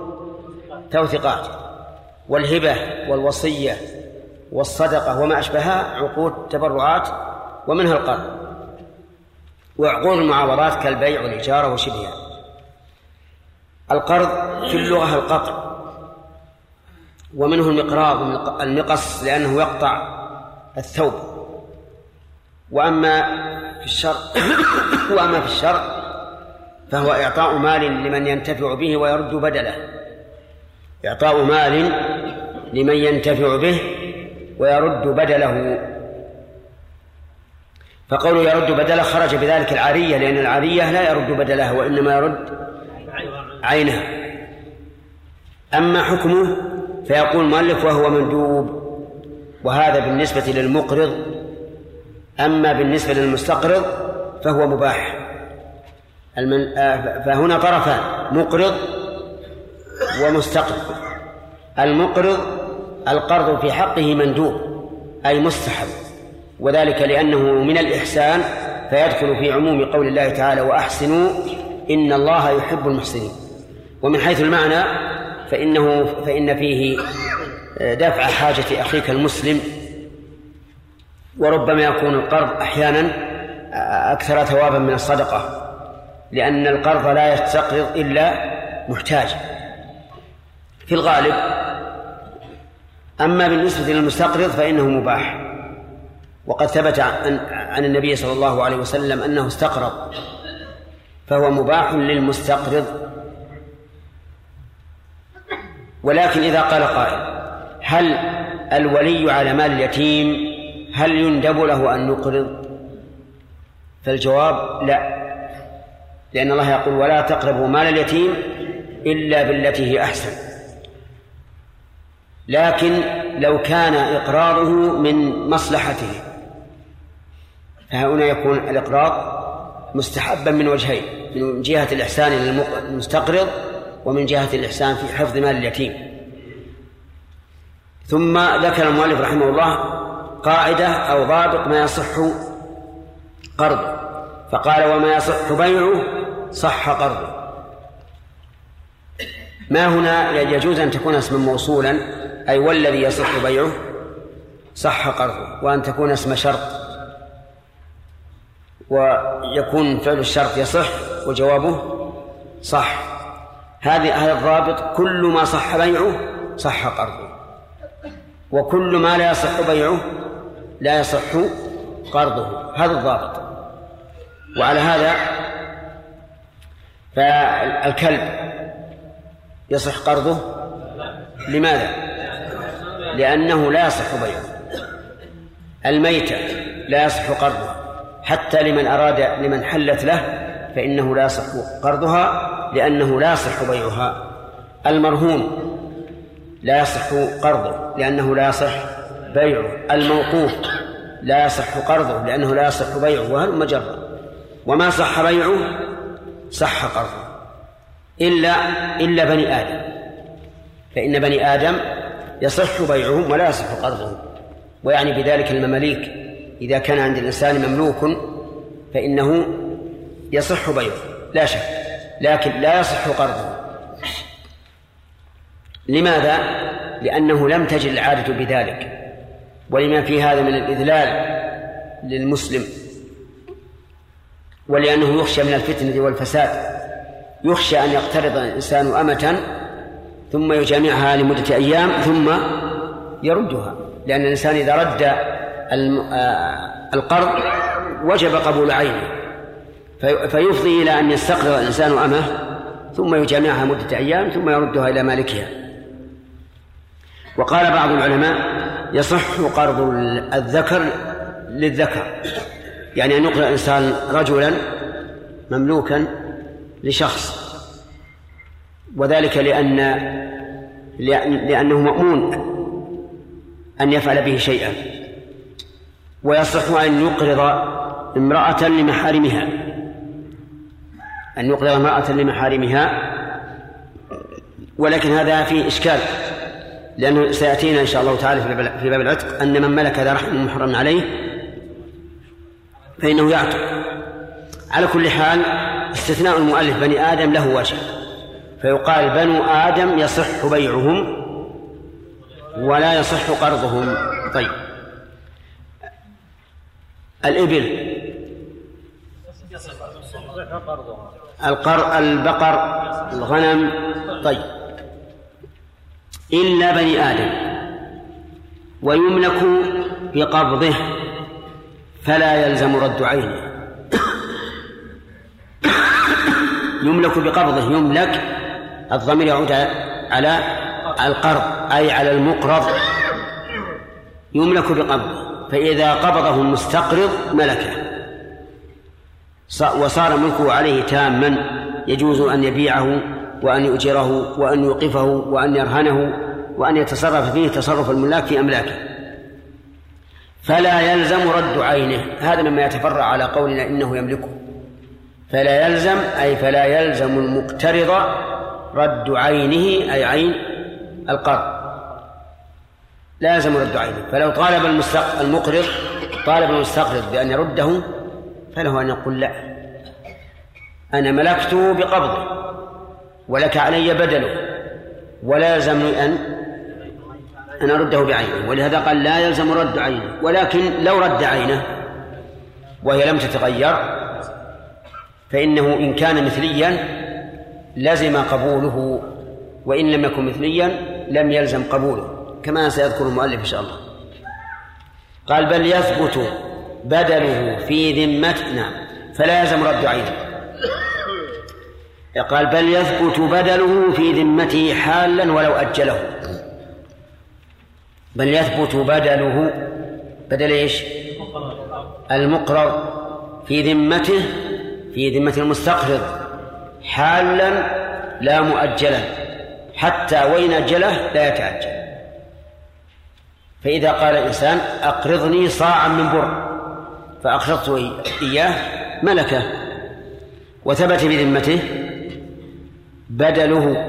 توثيقات. والهبة والوصية والصدقة وما أشبهها عقود تبرعات ومنها القرض. وعقود المعاوضات كالبيع والإجارة وشبهها. القرض في اللغة القطع. ومنه المقراض المقص لأنه يقطع الثوب. وأما في الشرع وأما في الشرع فهو إعطاء مال لمن ينتفع به ويرد بدله. إعطاء مال لمن ينتفع به ويرد بدله. فقوله يرد بدله خرج بذلك العارية لأن العارية لا يرد بدلها وإنما يرد عينها أما حكمه فيقول المؤلف وهو مندوب وهذا بالنسبة للمقرض أما بالنسبة للمستقرض فهو مباح. المن... آه، فهنا طرفان مقرض ومستقرض. المقرض القرض في حقه مندوب أي مستحب وذلك لأنه من الإحسان فيدخل في عموم قول الله تعالى وأحسنوا إن الله يحب المحسنين ومن حيث المعنى فإنه فإن فيه دفع حاجة أخيك المسلم وربما يكون القرض أحيانا أكثر ثوابا من الصدقة لأن القرض لا يستقرض إلا محتاج. في الغالب أما بالنسبة للمستقرض فإنه مباح. وقد ثبت عن, عن النبي صلى الله عليه وسلم أنه استقرض فهو مباح للمستقرض. ولكن إذا قال قائل هل الولي على مال اليتيم هل يندب له أن يقرض؟ فالجواب لا لأن الله يقول ولا تقربوا مال اليتيم إلا بالتي هي أحسن. لكن لو كان إقراضه من مصلحته فهنا يكون الإقراض مستحبا من وجهين من جهة الإحسان للمستقرض ومن جهة الإحسان في حفظ مال اليتيم. ثم ذكر المؤلف رحمه الله قاعدة أو ضابط ما يصح قرضه. فقال وما يصح بيعه صح قرضه. ما هنا يجوز أن تكون اسما موصولا أي والذي يصح بيعه صح قرضه وأن تكون اسم شرط. ويكون فعل الشرط يصح وجوابه صح. هذه هذا الضابط كل ما صح بيعه صح قرضه. وكل ما لا يصح بيعه لا يصح قرضه. هذا الضابط. وعلى هذا فالكلب يصح قرضه؟ لماذا؟ لأنه لا يصح بيعه. الميتة لا يصح قرضها. حتى لمن أراد لمن حلت له فإنه لا يصح قرضها لأنه لا يصح بيعها. المرهون لا يصح قرضه لأنه لا يصح بيعه. الموقوف لا يصح قرضه لأنه لا يصح بيعه. وهل مجرد؟ وما صح بيعه؟ صح قرضه. إلا إلا بني آدم. فإن بني آدم يصح بيعهم ولا يصح قرضهم ويعني بذلك المماليك إذا كان عند الإنسان مملوك فإنه يصح بيعه. لا شك. لكن لا يصح قرضه. لماذا؟ لأنه لم تجد العادة بذلك. ولما في هذا من الإذلال للمسلم ولأنه يخشى من الفتنة والفساد يخشى أن يقترض الإنسان أمة ثم يجامعها لمدة أيام ثم يردها. لأن الإنسان إذا رد القرض وجب قبول عينه. فيفضي إلى أن يستقرض الإنسان أمه ثم يجامعها مدة أيام ثم يردها إلى مالكها. وقال بعض العلماء يصح قرض الذكر للذكر. يعني أن يقرض الإنسان رجلا مملوكا لشخص. وذلك لأن لأنه مأمون أن يفعل به شيئا. ويصح أن يقرض امرأة لمحارمها. أن يقرض امرأة لمحارمها ولكن هذا فيه إشكال لأنه سيأتينا إن شاء الله تعالى في باب العتق أن من ملك ذا رحم محرم عليه فإنه يعتق. على كل حال استثناء المؤلف بني آدم له وجه فيقال بنو آدم يصح بيعهم ولا يصح قرضهم. طيب. الإبل. القر البقر الغنم. طيب. إلا بني آدم. ويملك بقبضه فلا يلزم رد عينه. يملك بقبضه يملك الضمير يعود على القرض أي على المقرض. يملك بقبضه فإذا قبضه المستقرض ملكه. وصار ملكه عليه تاما يجوز أن يبيعه وأن يؤجره وأن يوقفه وأن يرهنه وأن يتصرف فيه تصرف الملاك في أملاكه. فلا يلزم رد عينه. هذا مما يتفرع على قولنا إنه يملكه. فلا يلزم أي فلا يلزم المقترض رد عينه أي عين القرض. لا يلزم رد عينه. فلو طالب المقرض طالب المستقرض بأن يرده فله أن يقول لا. أنا ملكته بقبضه ولك علي بدله ولا يلزمني أن أن أرده بعينه ولهذا قال لا يلزم رد عينه ولكن لو رد عينه وهي لم تتغير فإنه إن كان مثليا لزم قبوله وإن لم يكن مثليا لم يلزم قبوله كما سيذكر المؤلف إن شاء الله. قال بل يثبت بدله في ذمة نعم. فلا يلزم رد عينه قال بل يثبت بدله في ذمته حالا ولو أجله. بل يثبت بدله بدل إيش؟ المقرض في ذمته في ذمة المستقرض. حالا لا مؤجلا. حتى وإن أجله لا يتعجل فإذا قال الإنسان أقرضني صاعا من بر. فأقرضته إياه ملكه وثبت في ذمته بدله.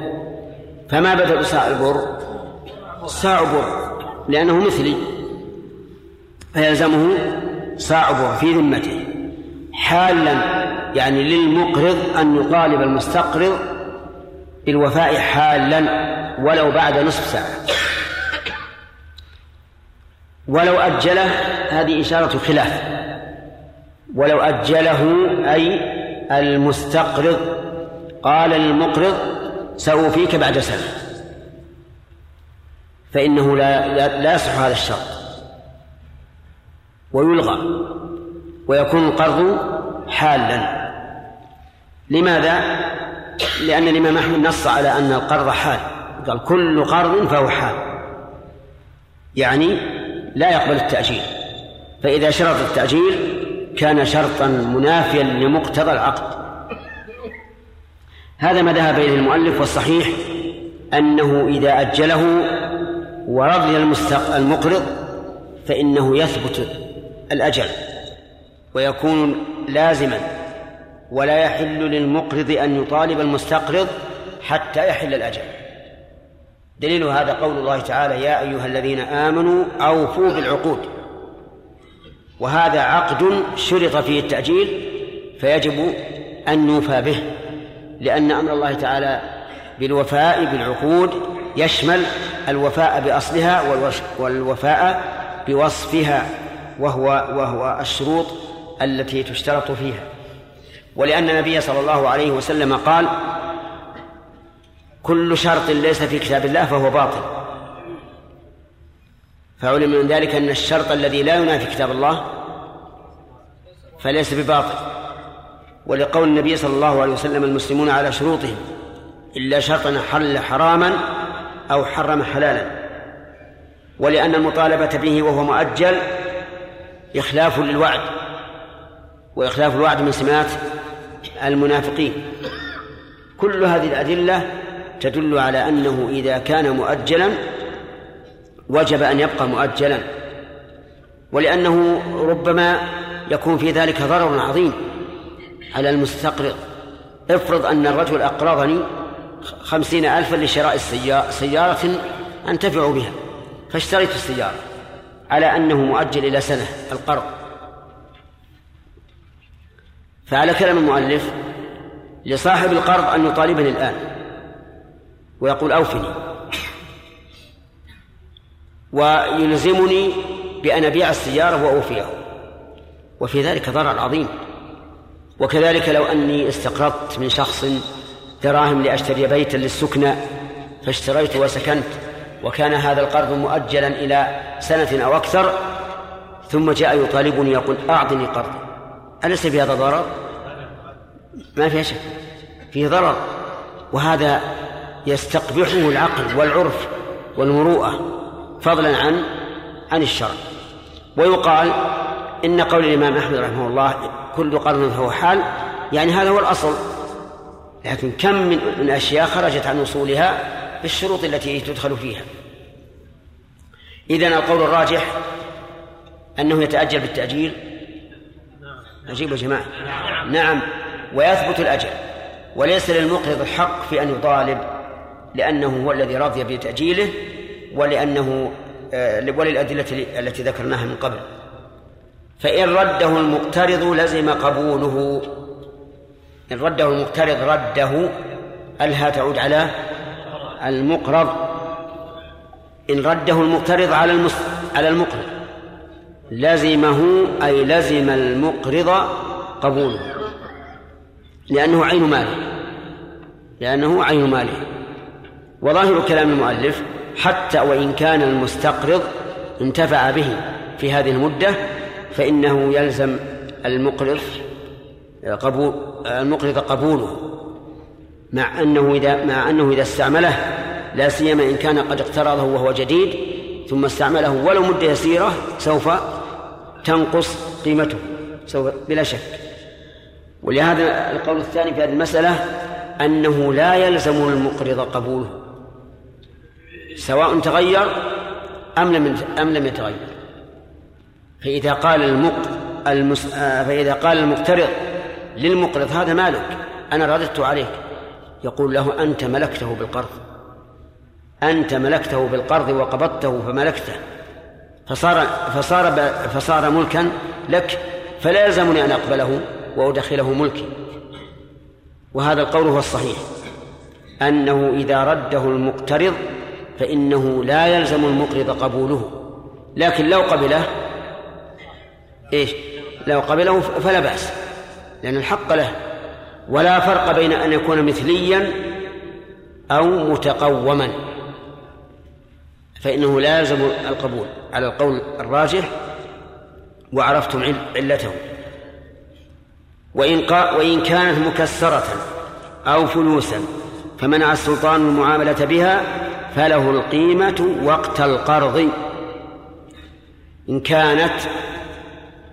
فما بدل صاع البر؟ صاع بر لأنه مثلي فيلزمه صاع بر في ذمته حالا يعني للمقرض أن يطالب المستقرض بالوفاء حالا ولو بعد نصف ساعة. ولو أجله هذه إشارة خلاف. ولو أجله أي المستقرض. قال للمقرض سأوفيك بعد سنة. فإنه لا لا, لا يصح هذا الشرط. ويلغى. ويكون القرض حالا. لماذا؟ لأن الإمام أحمد نص على أن القرض حال. قال كل قرض فهو حال. يعني لا يقبل التأجيل فإذا شرط التأجيل كان شرطا منافيا لمقتضى العقد. هذا ما ذهب إليه المؤلف والصحيح أنه إذا أجله ورضي المقرض فإنه يثبت الأجل ويكون لازما ولا يحل للمقرض أن يطالب المستقرض حتى يحل الأجل. دليل هذا قول الله تعالى يا أيها الذين آمنوا أوفوا بالعقود. وهذا عقد شرط فيه التأجيل فيجب أن نوفى به لأن أمر الله تعالى بالوفاء بالعقود يشمل الوفاء بأصلها والوفاء بوصفها وهو وهو الشروط التي تشترط فيها. ولأن النبي صلى الله عليه وسلم قال كل شرط ليس في كتاب الله فهو باطل. فعلم من ذلك أن الشرط الذي لا ينافي كتاب الله فليس بباطل ولقول النبي صلى الله عليه وسلم المسلمون على شروطهم إلا شرطا حل حراما أو حرم حلالا ولأن المطالبة به وهو مؤجل إخلاف للوعد وإخلاف الوعد من سمات المنافقين. كل هذه الأدلة تدل على أنه إذا كان مؤجلا وجب أن يبقى مؤجلا. ولأنه ربما يكون في ذلك ضرر عظيم على المستقرض. افرض أن الرجل أقرضني خمسين ألفا لشراء سيارة أنتفع بها فاشتريت السيارة على أنه مؤجل إلى سنة القرض. فعلى كلام المؤلف لصاحب القرض أن يطالبني الآن ويقول أوفني. ويلزمني بأن أبيع السيارة وأوفيه وفي ذلك ضرر عظيم. وكذلك لو أني استقرضت من شخص دراهم لأشتري بيتا للسكنى فاشتريت وسكنت. وكان هذا القرض مؤجلا إلى سنة أو أكثر ثم جاء يطالبني يقول أعطني قرض أليس في هذا ضرر؟ ما فيها شك. فيه ضرر. وهذا يستقبحه العقل والعرف والمروءة. فضلا عن عن الشرع. ويقال إن قول الإمام أحمد رحمه الله كل قرن فهو حال يعني هذا هو الأصل. لكن كم من, أشياء خرجت عن أصولها بالشروط التي تدخل فيها. إذن القول الراجح أنه يتأجل بالتأجيل. أجيب يا جماعة. نعم ويثبت الأجل. وليس للمقرض الحق في أن يطالب لأنه هو الذي رضي بتأجيله ولأنه آه، وللأدلة التي ذكرناها من قبل. فإن رده المقترض لزم قبوله. إن رده المقترض رده ألها تعود على المقرض؟ إن رده المقترض على. على المقرض. لزمه أي لزم المقرض قبوله. لأنه عين ماله. لأنه عين ماله. وظاهر كلام المؤلف حتى وإن كان المستقرض انتفع به في هذه المدة فإنه يلزم المقرض قبول المقرض قبوله مع أنه إذا مع أنه إذا استعمله لا سيما إن كان قد اقترضه وهو جديد ثم استعمله ولو مدة يسيرة سوف تنقص قيمته سوف بلا شك. ولهذا القول الثاني في هذه المسألة أنه لا يلزم المقرض قبوله. سواء تغير أم لم أم لم يتغير. فإذا قال المق المس... فإذا قال المقترض للمقرض هذا مالك أنا رددت عليك. يقول له أنت ملكته بالقرض أنت ملكته بالقرض وقبضته فملكته فصار فصار فصار ملكا لك فلا يلزمني أن أقبله وأدخله ملكي. وهذا القول هو الصحيح أنه إذا رده المقترض فإنه لا يلزم المقرض قبوله. لكن لو قبله إيش؟ لو قبله فلا بأس لأن الحق له. ولا فرق بين أن يكون مثليا أو متقوما. فإنه لا يلزم القبول. على القول الراجح وعرفتم عل- علته. وإن, وإن كانت مكسرة أو فلوسا فمنع السلطان المعاملة بها فله القيمة وقت القرض. إن كانت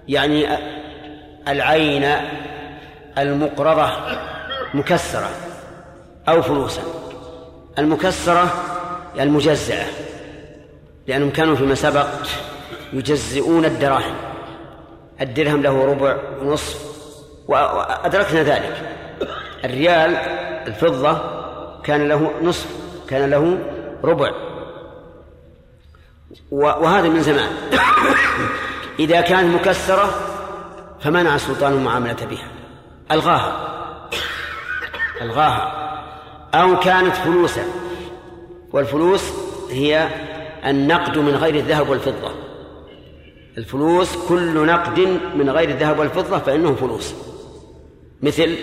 يعني العين المقرضة مكسرة أو فلوسا. المكسرة المجزعة لأنهم كانوا فيما سبق يجزئون الدراهم. الدرهم له ربع ونصف وأدركنا ذلك. الريال الفضة كان له نصف كان له ربع. وهذا من زمان. إذا كانت مكسرة فمنع السلطان المعاملة بها. ألغاها. ألغاها. أو كانت فلوسا. والفلوس هي النقد من غير الذهب والفضة. الفلوس كل نقد من غير الذهب والفضة فإنه فلوس. مثل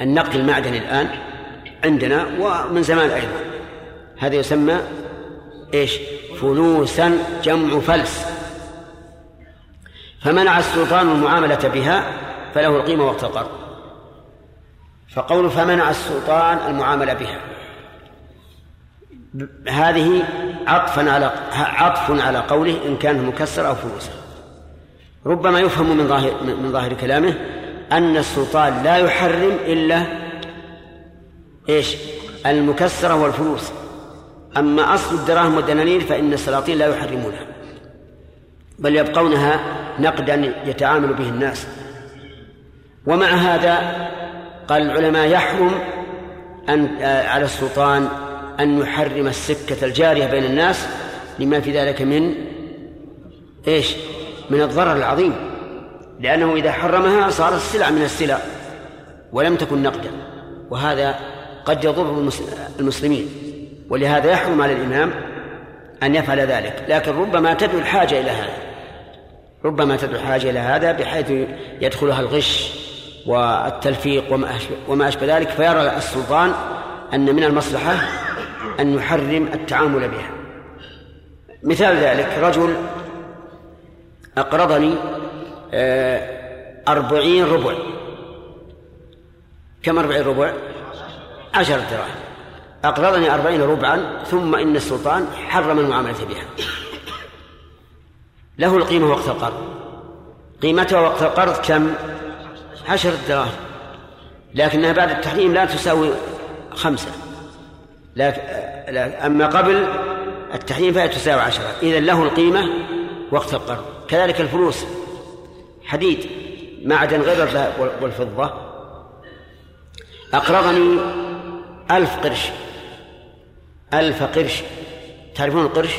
النقد المعدني الآن عندنا ومن زمان أيضا. هذا يسمى إيش؟ فلوسا جمع فلس. فمنع السلطان المعاملة بها فله القيمة وقت القرض. فقول فمنع السلطان المعاملة بها. هذه عطفا على عطف على قوله إن كانت مكسرة أو فلوسا. ربما يفهم من ظاهر من ظاهر كلامه أن السلطان لا يحرم إلا إيش؟ المكسرة والفلوس. أما أصل الدراهم والدنانير فإن السلاطين لا يحرمونها بل يبقونها نقدا يتعامل به الناس. ومع هذا قال العلماء يحرم أن على السلطان أن يحرم السكة الجارية بين الناس لما في ذلك من إيش؟ من الضرر العظيم. لأنه إذا حرمها صارت سلعة من السلع ولم تكن نقدا. وهذا قد يضر المسلمين. ولهذا يحرم على الإمام أن يفعل ذلك. لكن ربما تدعو الحاجة إلى هذا. ربما تدعو الحاجة إلى هذا بحيث يدخلها الغش والتلفيق وما أشبه, ذلك فيرى السلطان أن من المصلحة أن يحرم التعامل بها. مثال ذلك رجل أقرضني أربعين ربع. كم أربعين ربع؟ عشرة دراهم. أقرضني أربعين ربعا ثم إن السلطان حرم المعاملة بها. له القيمة وقت القرض. قيمتها وقت القرض كم؟ عشرة دراهم. لكنها بعد التحريم لا تساوي خمسة. لكن أما قبل التحريم فهي تساوي عشرة. إذا له القيمة وقت القرض. كذلك الفلوس. حديد معدن غير الذهب والفضة. أقرضني ألف قرش. ألف قرش. تعرفون القرش؟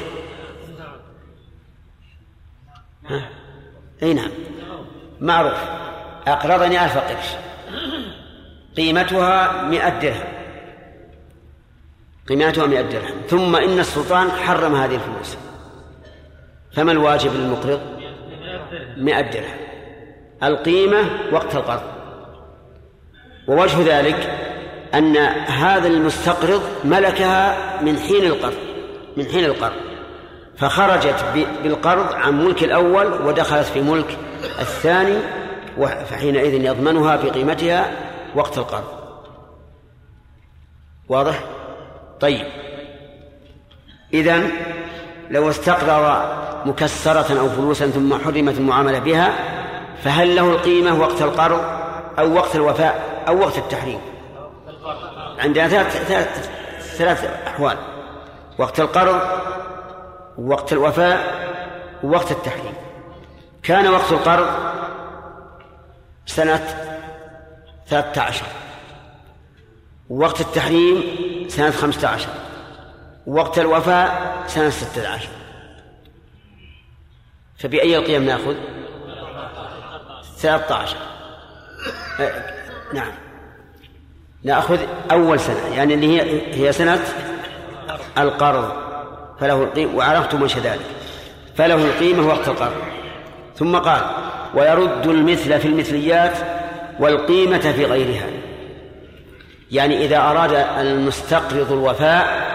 ها؟ أي نعم. معروف. أقرضني ألف قرش. قيمتها مئة درهم. قيمتها مئة درهم. ثم إن السلطان حرم هذه الفلوس. فما الواجب للمقرض؟ مئة درهم. القيمة وقت القرض. ووجه ذلك أن هذا المستقرض ملكها من حين القرض من حين القرض. فخرجت بالقرض عن ملك الأول ودخلت في ملك الثاني فحينئذ يضمنها بقيمتها وقت القرض. واضح؟ طيب. إذن لو استقرض مكسرة أو فلوسا ثم حرمت المعاملة بها فهل له القيمة وقت القرض أو وقت الوفاء أو وقت التحريم؟ عندنا ثلاث ثلاث ثلاث أحوال. وقت القرض ووقت الوفاء ووقت التحريم. كان وقت القرض سنة ثلاثة عشر. ووقت التحريم سنة خمسة عشر. ووقت الوفاء سنة ستة عشر. فبأي القيم نأخذ؟ ثلاثة عشر. نعم. نأخذ أول سنة يعني اللي هي هي سنة القرض فله القيمة وعرفتم وش ذلك. فله القيمة وقت القرض. ثم قال ويرد المثل في المثليات والقيمة في غيرها. يعني إذا أراد المستقرض الوفاء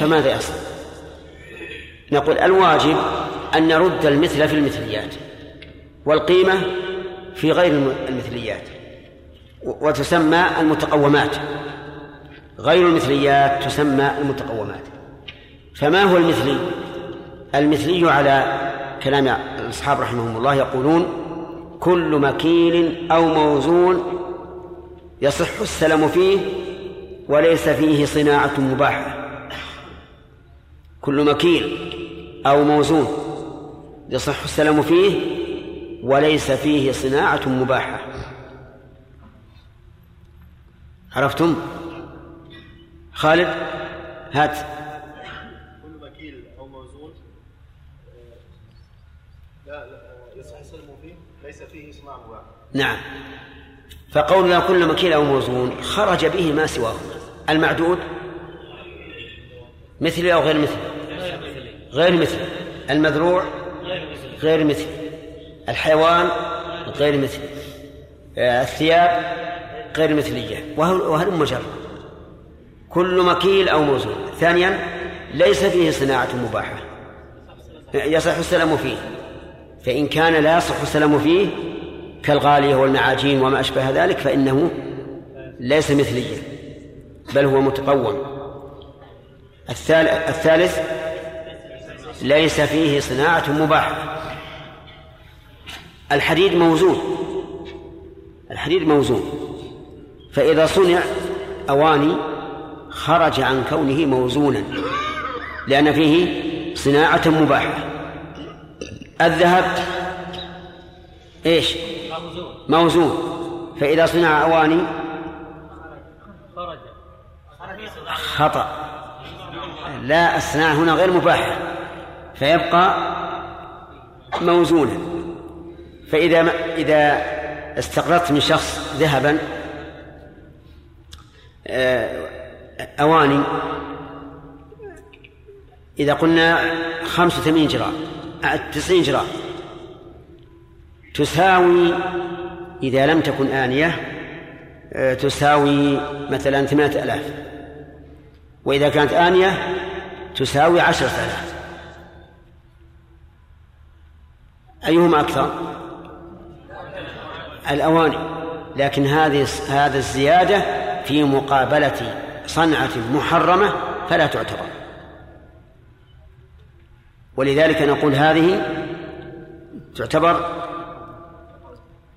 فماذا يصنع؟ نقول الواجب أن نرد المثل في المثليات والقيمة في غير المثليات. وتسمى المتقومات. غير المثليات تسمى المتقومات. فما هو المثلي؟ المثلي على كلام الأصحاب رحمهم الله يقولون كل مكيل أو موزون يصح السلم فيه وليس فيه صناعة مباحة. كل مكيل أو موزون يصح السلم فيه وليس فيه صناعة مباحة. عرفتم؟ خالد هات. كل مكيل أو موزون آه، لا لا يصح السلم فيه ليس فيه مباح. نعم. فقولنا كل مكيل أو موزون خرج به ما سواهما. المعدود؟ مثلي أو غير مثلي؟ غير مثلي. المذروع؟ غير مثلي. الحيوان؟ غير مثلي. آه، الثياب؟ غير مثلية وهل- مجرد كل مكيل أو موزون. ثانيا ليس فيه صناعة مباحة. يصح السلام فيه. فإن كان لا يصح السلام فيه كالغالية والمعاجين وما أشبه ذلك فإنه ليس مثليا بل هو متقوم. الثالث ليس فيه صناعة مباحة. الحديد موزون. الحديد موزون. فإذا صنع أواني خرج عن كونه موزونا لأن فيه صناعة مباحة. الذهب إيش؟ موزون. فإذا صنع أواني خطأ. لا الصناعة هنا غير مباحة فيبقى موزونا. فإذا إذا استقرضت من شخص ذهبا أواني. إذا قلنا خمسة وثمانين جرام آه، تسعين جرام تساوي إذا لم تكن آنية آه، تساوي مثلا ثمانية ألاف. وإذا كانت آنية تساوي عشرة آلاف. أيهما أكثر؟ الأواني. لكن هذه هذا الزيادة في مقابلة صنعة محرمة فلا تعتبر. ولذلك نقول هذه تعتبر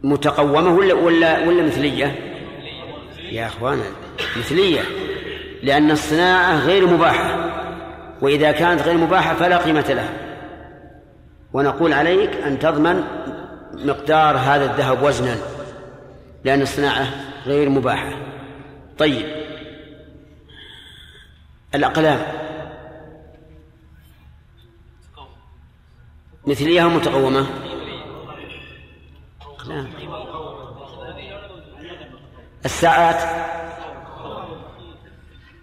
متقومة ولا ولا ولا مثلية؟ يا اخوانا مثلية لأن الصناعة غير مباحة وإذا كانت غير مباحة فلا قيمة لها. ونقول عليك أن تضمن مقدار هذا الذهب وزنا لأن الصناعة غير مباحة. طيب. الأقلام. مثلية أو متقومة؟ أقلام. الساعات.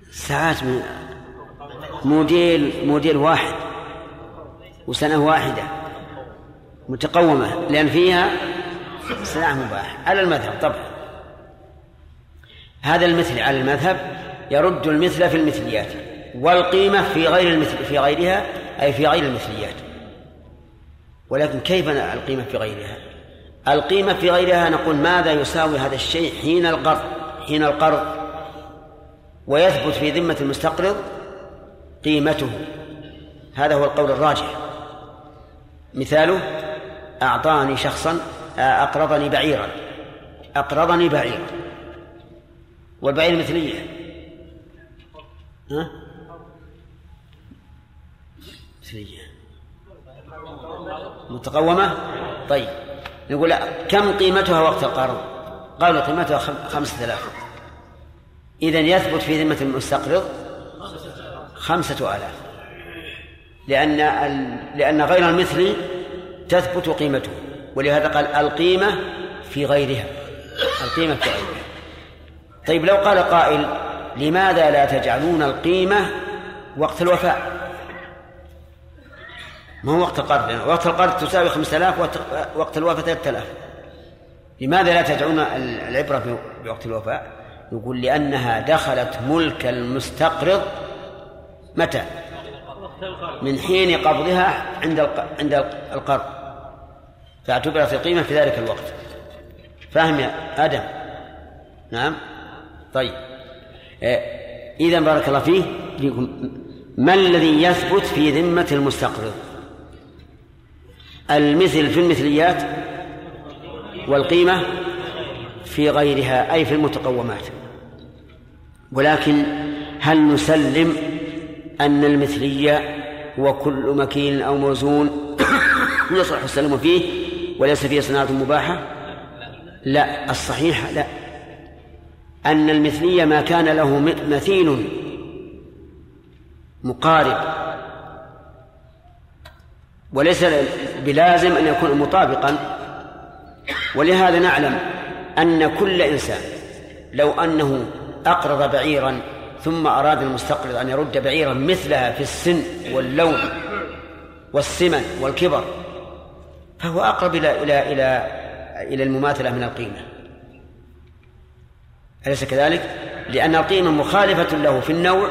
الساعات من موديل موديل واحد. وسنة واحدة. متقومة. لأن فيها صناعة مباح. على المذهب طبعا. هذا المثل على المذهب يرد المثل في المثليات والقيمة في غير المثل في غيرها أي في غير المثليات. ولكن كيف القيمة في غيرها؟ القيمة في غيرها نقول ماذا يساوي هذا الشيء حين القرض حين القرض؟ ويثبت في ذمة المستقرض قيمته. هذا هو القول الراجح. مثاله أعطاني شخصا أقرضني بعيرا أقرضني بعيرا. والبعير مثلية. ها؟ مثلية. متقومة؟ طيب. نقول كم قيمتها وقت القرض قالوا قيمتها خم- خمسة آلاف. إذن يثبت في ذمة المستقرض خمسة آلاف. لأن. لأن غير المثل تثبت قيمته. ولهذا قال القيمة في غيرها. القيمة في غيرها. طيب لو قال قائل لماذا لا تجعلون القيمة وقت الوفاء؟ ما هو وقت القرض؟ يعني وقت القرض تساوي خمسة آلاف وقت- وقت الوفاة ثلاثة آلاف. لماذا لا تجعلون العبرة بوقت الوفاء؟ نقول لأنها دخلت ملك المستقرض متى؟ من حين قبضها عند عند القرض. فاعتبرت القيمة في ذلك الوقت. فاهم يا آدم؟ نعم. طيب. إذا بارك الله فيه ما الذي يثبت في ذمة المستقرض؟ المثل في المثليات والقيمة في غيرها أي في المتقومات. ولكن هل نسلم أن المثلية هو كل مكين أو موزون يصلح السلم فيه وليس فيه صناعة مباحة؟ لا الصحيح لا. أن المثلية ما كان له مثيل مقارب. وليس بلازم أن يكون مطابقا. ولهذا نعلم أن كل إنسان لو أنه أقرض بعيرا ثم أراد المستقرض أن يرد بعيرا مثلها في السن واللون والسمن والكبر فهو أقرب إلى إلى إلى إلى المماثلة من القيمة. أليس كذلك؟ لأن القيمة مخالفة له في النوع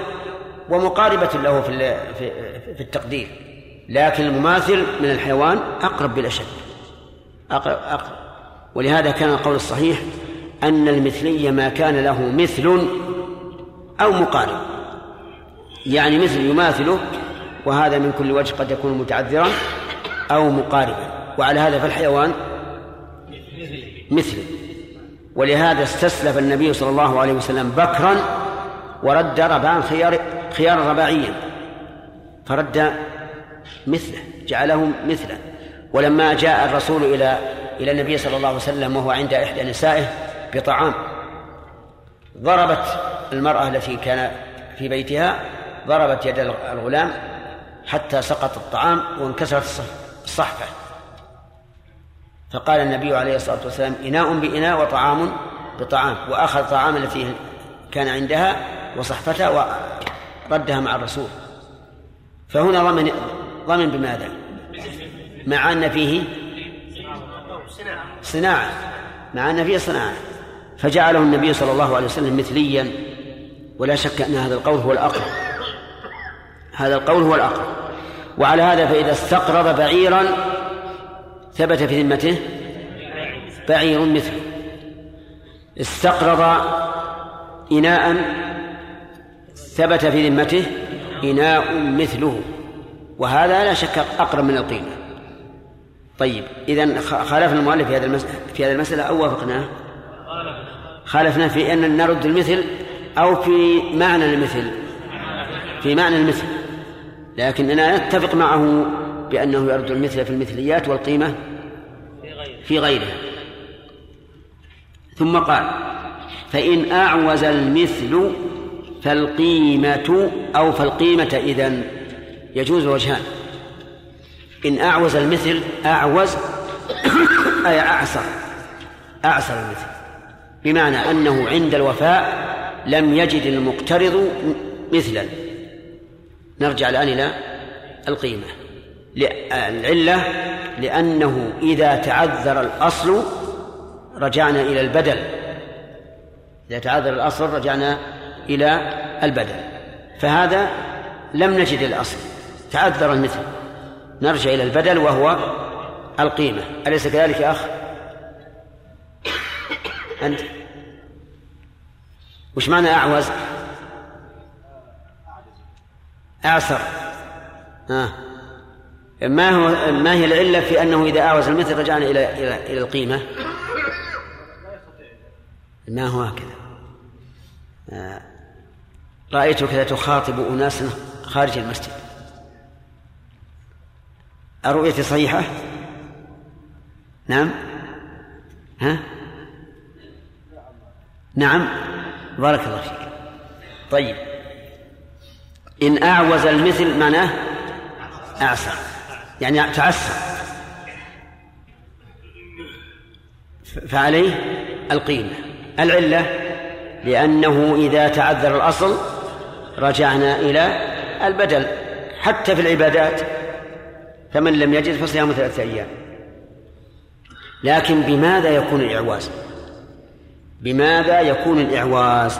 ومقاربة له في في في التقدير. لكن المماثل من الحيوان أقرب بلا شك. أقرب, أقرب. ولهذا كان القول الصحيح أن المثلية ما كان له مثل أو مقارب. يعني مثل يماثله وهذا من كل وجه قد يكون متعذرا أو مقاربا. وعلى هذا فالحيوان مثله ولهذا استسلف النبي صلى الله عليه وسلم بكرا ورد ربعا خيار خيار رباعيا. فرد مثله جعله مثله. ولما جاء الرسول إلى إلى النبي صلى الله عليه وسلم وهو عند إحدى نسائه بطعام ضربت المرأة التي كان في بيتها ضربت يد الغلام حتى سقط الطعام وانكسرت الصح- الصحفة. فقال النبي عليه الصلاة والسلام إناء بإناء وطعام بطعام واخذ طعام التي كان عندها وصحفتها وردها مع الرسول. فهنا ضمن ضمن بماذا؟ مع أن فيه صناعة مع أن فيه صناعة. فجعله النبي صلى الله عليه وسلم مثليا ولا شك أن هذا القول هو الأقرب. هذا القول هو الأقرب. وعلى هذا فإذا استقرض بعيرا ثبت في ذمته؟ بعير مثله. استقرض إناء ثبت في ذمته إناء مثله. وهذا لا شك أقرب من القيمة. طيب إذا خالفنا المؤلف في هذا المسألة في هذه المسألة أو وافقناه؟ خالفنا في أن نرد المثل أو في معنى المثل. في معنى المثل. لكننا نتفق معه بأنه يرد المثل في المثليات والقيمة في غيرها. ثم قال فإن أعوز المثل فالقيمة أو فالقيمة إذن. يجوز وجهان. إن أعوز المثل أعوز أي أعسر أعسر المثل. بمعنى أنه عند الوفاء لم يجد المقترض مثلا. نرجع الآن إلى القيمة. العلة لأنه إذا تعذر الأصل رجعنا إلى البدل. إذا تعذر الأصل رجعنا إلى البدل. فهذا لم نجد الأصل. تعذر المثل. نرجع إلى البدل وهو القيمة. أليس كذلك يا أخ؟ أنت؟ وش معنى أعوز؟ أعسر ها ما هو ما هي العلة في أنه إذا أعوز المثل رجعنا إلى إلى إلى القيمة؟ ما هو هكذا آه. رأيتك لا تخاطب أناسا خارج المسجد الرؤية صحيحة؟ نعم ها؟ نعم بارك الله فيك طيب إن أعوز المثل معناه أعسر يعني تعسر فعليه القيمة. العلة لأنه إذا تعذر الأصل رجعنا إلى البدل. حتى في العبادات فمن لم يجد فصيام ثلاثة أيام. لكن بماذا يكون الإعواز؟ بماذا يكون الإعواز؟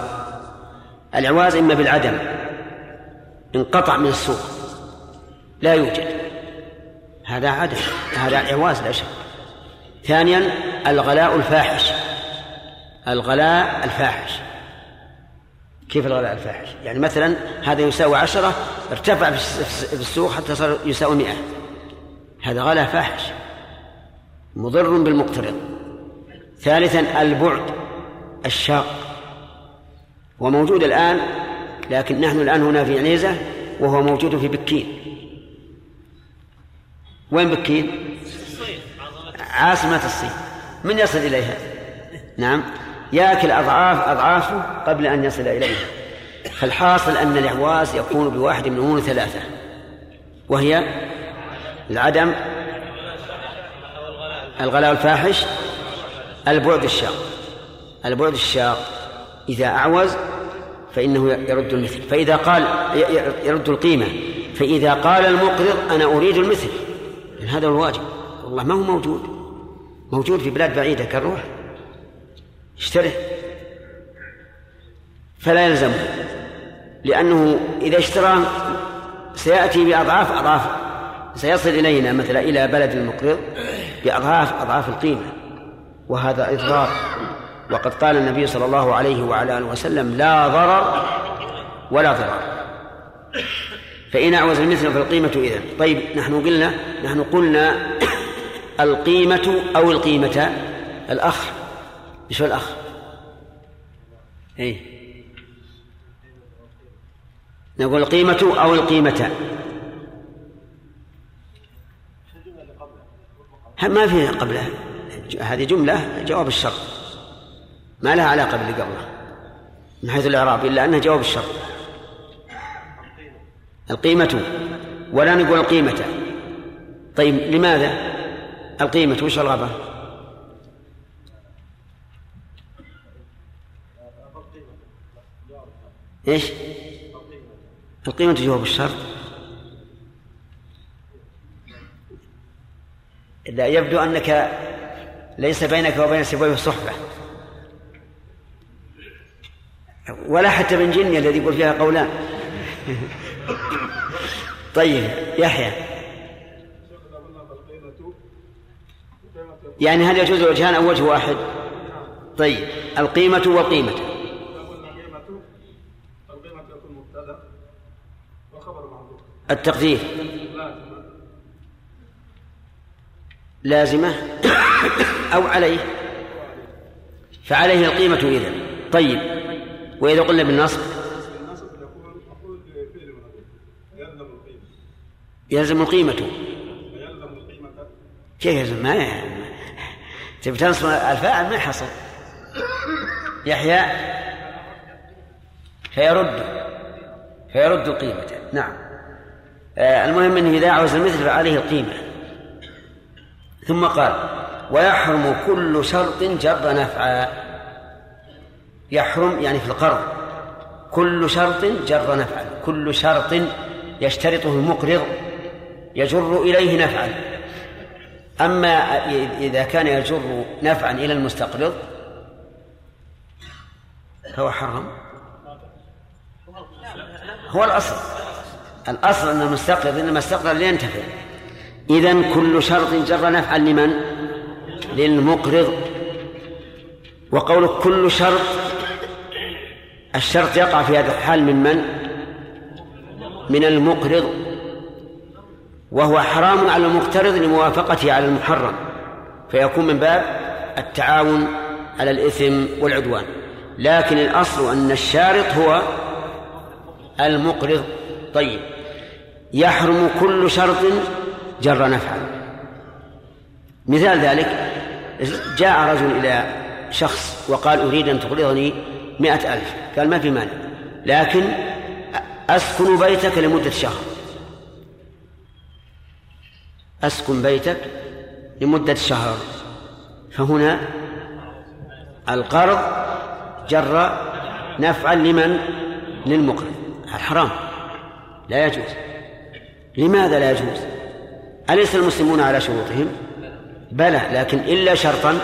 الإعواز إما بالعدم انقطع من السوق لا يوجد. هذا عدم هذا إعواز لا شك ثانيا الغلاء الفاحش. الغلاء الفاحش. كيف الغلاء الفاحش؟ يعني مثلا هذا يساوي عشرة ارتفع في السوق حتى صار يساوي مئة. هذا غلاء فاحش. مضر بالمقترض. ثالثا البعد الشاق. وموجود الآن لكن نحن الآن هنا في عنيزة وهو موجود في بكين. وين بكين؟ عاصمة الصين. من يصل إليها؟ نعم. يأكل أضعاف أضعافه قبل أن يصل إليها. فالحاصل أن الإعواز يكون بواحد من أمور ثلاثة. وهي العدم الغلاء الفاحش البعد الشاق. البعد الشاق. إذا أعوز فإنه يرد المثل. فإذا قال يرد القيمة. فإذا قال المقرض أنا أريد المثل. هذا هو الواجب. والله ما هو موجود. موجود في بلاد بعيدة كالروح. اشتره فلا يلزمه. لأنه إذا اشترى سيأتي بأضعاف أضعاف. سيصل إلينا مثلا إلى بلد المقرض بأضعاف أضعاف القيمة. وهذا إضرار وقد قال النبي صلى الله عليه وعلى آله وسلم لا ضرر ولا ضرر. فإن أعوز المثل فالقيمة إذن. طيب نحن قلنا نحن قلنا القيمة أو القيمة. الأخ. هو الأخ؟ إيه. نقول القيمة أو القيمتان ما فيها قبلها. هذه جملة جواب الشرط. ما لها علاقة باللي قبلها من حيث الإعراب إلا أنها جواب الشرط. القيمة ولا نقول القيمة. طيب لماذا القيمة؟ وش الغبة إيش؟ القيمة جواب الشرط. لا يبدو أنك ليس بينك وبين سبويه صحبة ولا حتى من جني الذي يقول فيها قولان. طيب يحيى. يعني هل يجوز وجهان أو وجه واحد؟ طيب القيمة والقيمة التقدير. لازمة أو عليه. فعليه القيمة إذا طيب وإذا قلنا بالنصب؟ يلزم القيمة. كيف يلزم؟ ما تبي تنصب الفاعل؟ ما حصل يحيى. فيرد. فيرد القيمة نعم. آه، المهم أنه إذا عوز المثل فعليه القيمة. ثم قال ويحرم كل شرط جر نفعا. يحرم يعني في القرض. كل شرط جر نفعا. كل شرط يشترطه المقرض. يجر إليه نفعا. أما إذا كان يجر نفعا إلى المستقرض فهو حرام. هو الأصل. الأصل أن المستقرض إنما استقرض لينتفع إذا كل شرط جر نفعا لمن؟ للمقرض. وقول كل شرط الشرط يقع في هذا الحال من من؟ من المقرض. وهو حرام على المقترض لموافقته على المحرم فيكون من باب التعاون على الإثم والعدوان. لكن الأصل أن الشارط هو المقرض. طيب يحرم كل شرط جر نفعا مثال ذلك جاء رجل إلى شخص وقال أريد أن تقرضني مئة ألف قال ما في مانع لكن أسكن بيتك لمدة شهر. أسكن بيتك لمدة شهر. فهنا القرض جر نفعا لمن؟ للمقرض. الحرام لا يجوز. لماذا لا يجوز؟ أليس المسلمون على شروطهم؟ بلى لكن إلا شرطا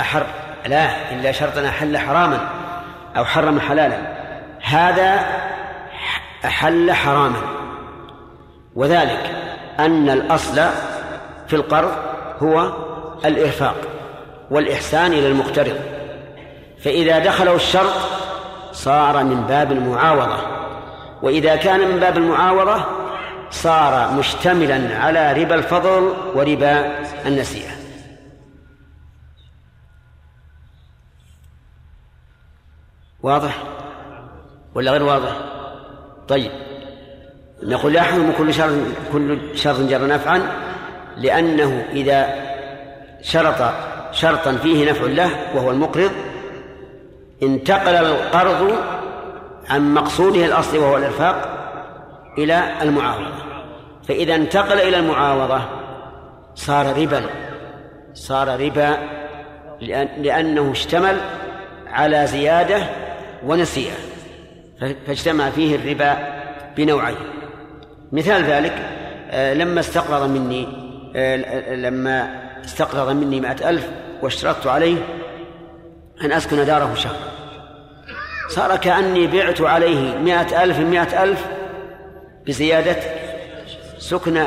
أحر لا إلا شرطا أحل حراما أو حرم حلالا. هذا أحل حراما. وذلك أن الأصل في القرض هو الإرفاق والإحسان إلى المقترض. فإذا دخله الشرط صار من باب المعاوضة. وإذا كان من باب المعاوضة صار مشتملا على ربا الفضل وربا النسيئة. واضح ولا غير واضح؟ طيب. نقول يحرم كل شرط كل شرط جر نفعا لأنه إذا شرط شرطا فيه نفع له وهو المقرض انتقل القرض عن مقصوده الأصلي وهو الإرفاق إلى المعاوضة. فإذا انتقل إلى المعاوضة صار ربا صار ربا لأنه اشتمل على زيادة ونسيئة فاجتمع فيه الربا بنوعين. مثال ذلك آه، لما استقرض مني آه، لما استقرض مني مائة ألف واشترطت عليه أن أسكن داره شهر. صار كأني بعت عليه مائة ألف مائة ألف بزيادة سكن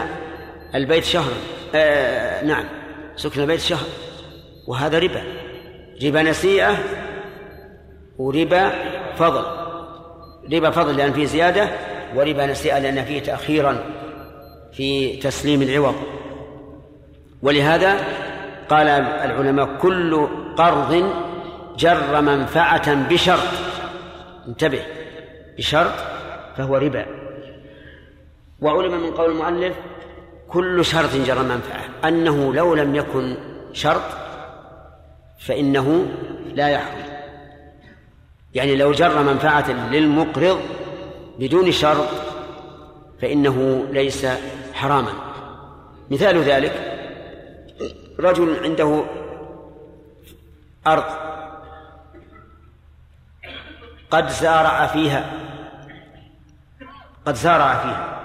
البيت شهر. آه نعم سكن البيت شهر. وهذا ربا. ربا نسيئة وربا فضل. ربا فضل لأن فيه زيادة وربا نسيئة لأن فيه تأخيرا في تسليم العوض. ولهذا قال العلماء كل قرض جر منفعة بشرط. انتبه بشرط فهو ربا. وعلم من قول المؤلف كل شرط جر منفعة. أنه لو لم يكن شرط فإنه لا يحرم. يعني لو جر منفعة للمقرض بدون شرط فإنه ليس حراما. مثال ذلك رجل عنده أرض قد زارع فيها قد زارع فيها.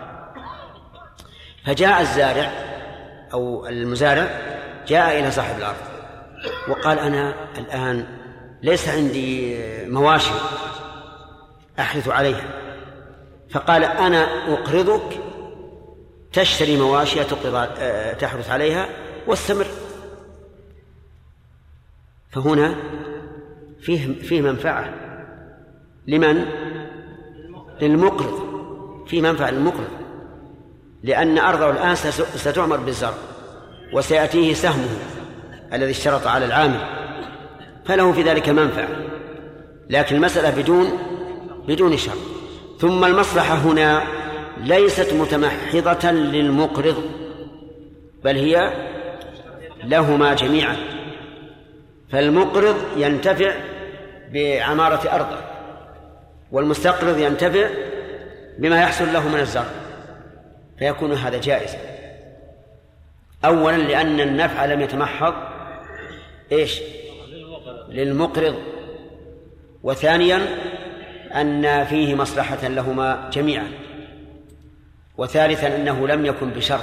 فجاء الزارع أو المزارع جاء إلى صاحب الأرض وقال أنا الآن ليس عندي مواشي أحرث عليها. فقال أنا أقرضك تشتري مواشي تقرض تحرث عليها واستمر. فهنا فيه فيه منفعة. لمن؟ للمقرض. فيه منفعة للمقرض. لأن أرضه الآن ستعمر بالزرع وسيأتيه سهمه الذي اشترط على العامل. فله في ذلك منفعة. لكن المسألة بدون بدون شرط. ثم المصلحة هنا ليست متمحضة للمقرض بل هي لهما جميعا. فالمقرض ينتفع بعمارة أرضه والمستقرض ينتفع بما يحصل له من الزرع فيكون هذا جائزا. أولا لأن النفع لم يتمحض إيش؟ للمقرض. وثانيا أن فيه مصلحة لهما جميعا. وثالثا أنه لم يكن بشرط.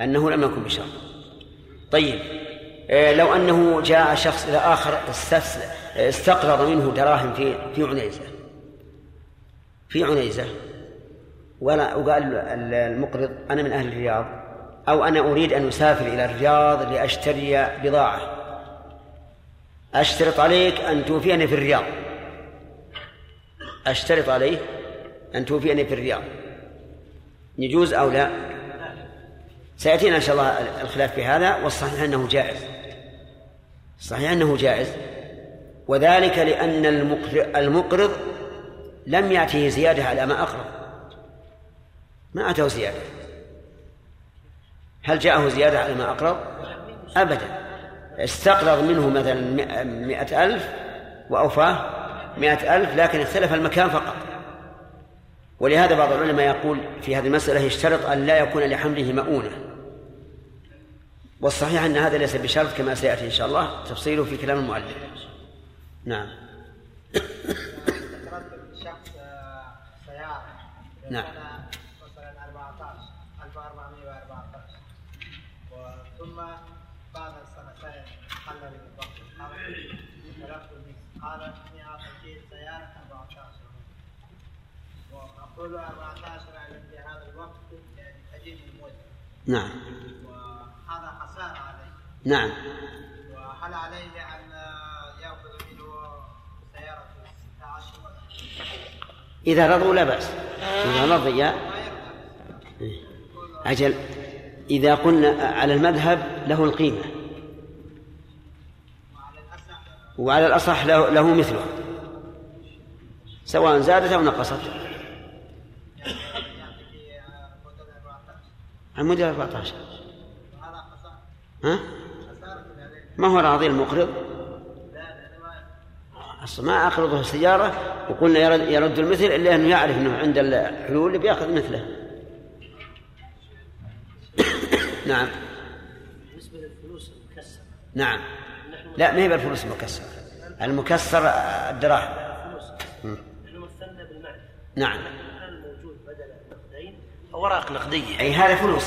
أنه لم يكن بشرط. طيب آه، لو أنه جاء شخص إلى آخر استقرض منه دراهم في في عنيزة. في عنيزة. ولا وقال المقرض أنا من أهل الرياض. أو أنا أريد أن أسافر إلى الرياض لأشتري بضاعة. أشترط عليك أن توفيني في الرياض. أشترط عليه أن توفيني في الرياض. يجوز أو لا؟ سيأتينا إن شاء الله الخلاف في هذا والصحيح أنه جائز. صحيح أنه جائز. وذلك لأن المقرض لم يأته زيادة على ما أقرض. ما أتاه زيادة. هل جاءه زيادة على ما أقرض؟ أبدا. استقرض منه مثلا مئة ألف وأوفاه مئة ألف لكن اختلف المكان فقط. ولهذا بعض العلماء يقول في هذه المسألة يشترط أن لا يكون لحمله مؤونة. والصحيح أن هذا ليس بشرط كما سيأتي إن شاء الله. تفصيله في كلام المؤلف. نعم. نعم مثلا 14 1414 ثم بعد سنتين حل بالضبط قال قال اني اعطيت سياره 14 وأقول 14 على في هذا الوقت يعني الموت. نعم. وهذا خسارة عليه. نعم. وهل عليه أن يأخذ منه سيارة 16 إذا رضوا لا بأس. إذا رضي. أجل إذا قلنا على المذهب له القيمة. وعلى الأصح له, له مثله. سواء زادت أو نقصت. مدة 14 ها؟ ما هو راضي المقرض؟ أصلا ما أقرضه السيارة وقلنا يرد, المثل إلا أنه يعرف أنه عند الحلول اللي بيأخذ مثله. نعم. بالنسبة للفلوس المكسرة. نعم. لا ما هي بالفلوس المكسرة. المكسر الدراهم. مم. نحن مثلنا بالمعنى نعم هل موجود بدل النقدين اوراق نقدية. أي هذا فلوس.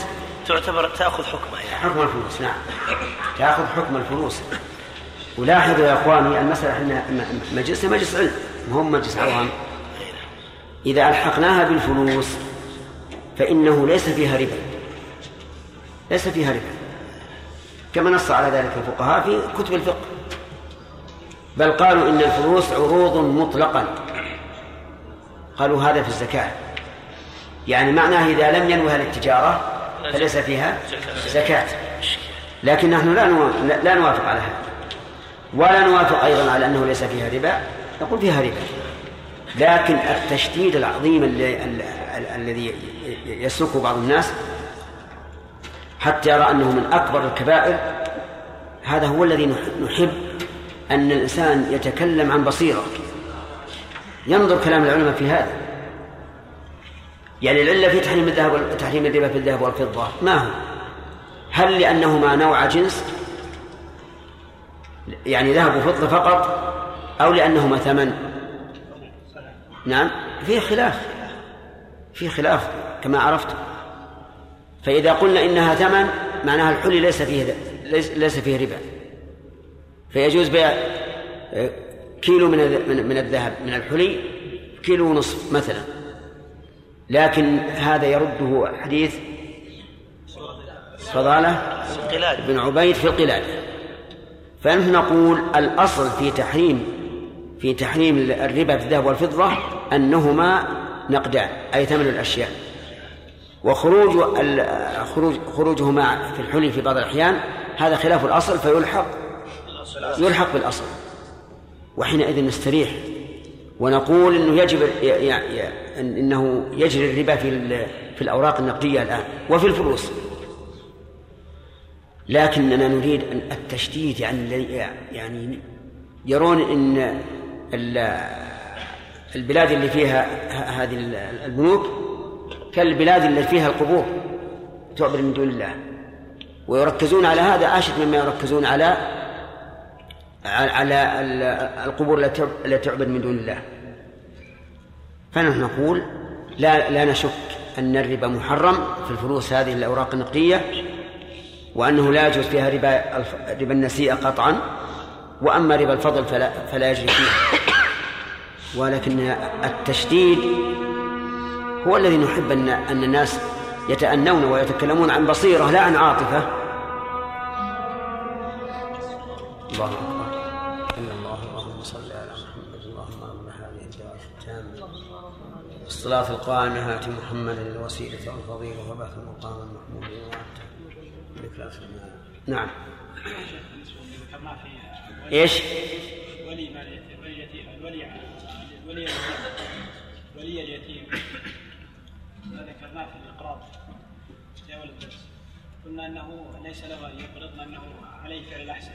تعتبر تأخذ حكمها يعني. حكم الفلوس نعم. تأخذ حكم الفلوس. ولاحظوا يا إخواني المسألة إحنا مجلسنا مجلس علم هو مجلس عوام. إذا ألحقناها بالفلوس فإنه ليس فيها ربا. ليس فيها ربا. كما نص على ذلك الفقهاء في كتب الفقه. بل قالوا إن الفلوس عروض مطلقا. قالوا هذا في الزكاة. يعني معناه إذا لم ينوها للتجارة فليس فيها زكاة. لكن نحن لا لا- نوافق على هذا. ولا نوافق أيضا على أنه ليس فيها ربا. نقول فيها ربا. لكن التشديد العظيم الذي يسلكه بعض الناس حتى يرى أنه من أكبر الكبائر هذا هو الذي نح- نحب أن الإنسان يتكلم عن بصيرة. ينظر كلام العلماء في هذا. يعني العله في تحريم الذهب تحريم الربا في الذهب والفضة. ما هو؟ هل لأنهما نوع جنس؟ يعني ذهب وفضة فقط أو لأنهما ثمن؟ نعم. في خلاف. في خلاف كما عرفت. فإذا قلنا إنها ثمن معناها الحلي ليس فيه ليس, فيه ربا. فيجوز بيع آه، كيلو من من الذهب من الحلي كيلو ونصف مثلا. لكن هذا يرده حديث فضالة بن عبيد في القلادة. فنحن نقول الأصل في تحريم في تحريم الربا في الذهب والفضة أنهما نقدان أي ثمن الأشياء. وخروج خروج خروجهما في الحلي في بعض الأحيان هذا خلاف الأصل فيلحق يلحق بالأصل. وحينئذ نستريح ونقول إنه يجب إنه يجري الربا في في الأوراق النقدية الآن وفي الفلوس. لكننا نريد أن التشديد يعني يعني يرون إن ال- البلاد اللي فيها هذه ال- البنوك كالبلاد اللي فيها القبور تعبد من دون الله. ويركزون على هذا أشد مما يركزون على على ال- القبور التي تعب- التي تعبد من دون الله. فنحن نقول لا لا نشك أن الربا محرم في الفلوس هذه الأوراق النقدية وأنه لا يجوز فيها ربا ربا النسيئة قطعا وأما ربا الفضل فلا فلا يجري فيه ولكن التشديد هو الذي نحب ان أن الناس يتأنون ويتكلمون عن بصيرة لا عن عاطفة. الله الصلاة القائمة آت محمدا الوسيلة والفضيلة وبعث المقام المحمود. وأنت لا نعم. إيش؟ ولي اليتيم ولي اليتيم ولي اليتيم ولي اليتيم ذكرناه في الاقراض في اول الدرس. قلنا إنه ليس له أن يقرض انه عليه فعل الأحسن.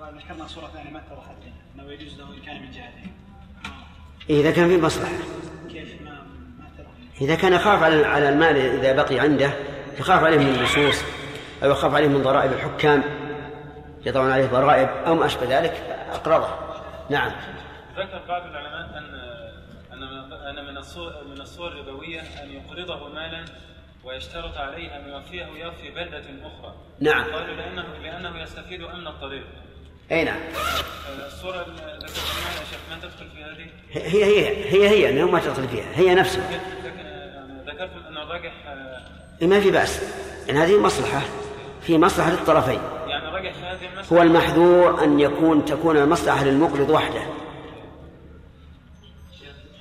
وذكرنا صورة ثانية ما اتضحت إنه يجوز له إن كان من جهتين إذا كان في مصلحة. إذا كان يخاف على على المال إذا بقي عنده يخاف عليه من اللصوص أو يخاف عليه من ضرائب الحكام يضعون عليه ضرائب أو ما أشبه ذلك أقرضه نعم ذكر بعض العلماء ان أن من- الصور من الصور الربوية أن يقرضه مالا ويشترط عليه ان يوفيه يوفي بلدة أخرى. نعم. قالوا لأنه لأنه يستفيد أمن الطريق. أي نعم. الصورة اللي ذكرتها يا شيخ ما تدخل في هذه هي هي هي هي انه ما تدخل فيها هي نفسها. لكن يعني ذكرت إن الراجح آه، ما في بأس. إن هذه مصلحة في مصلحة للطرفين يعني الراجح في هذه هو المحذور أن يكون تكون المصلحة للمقرض وحده.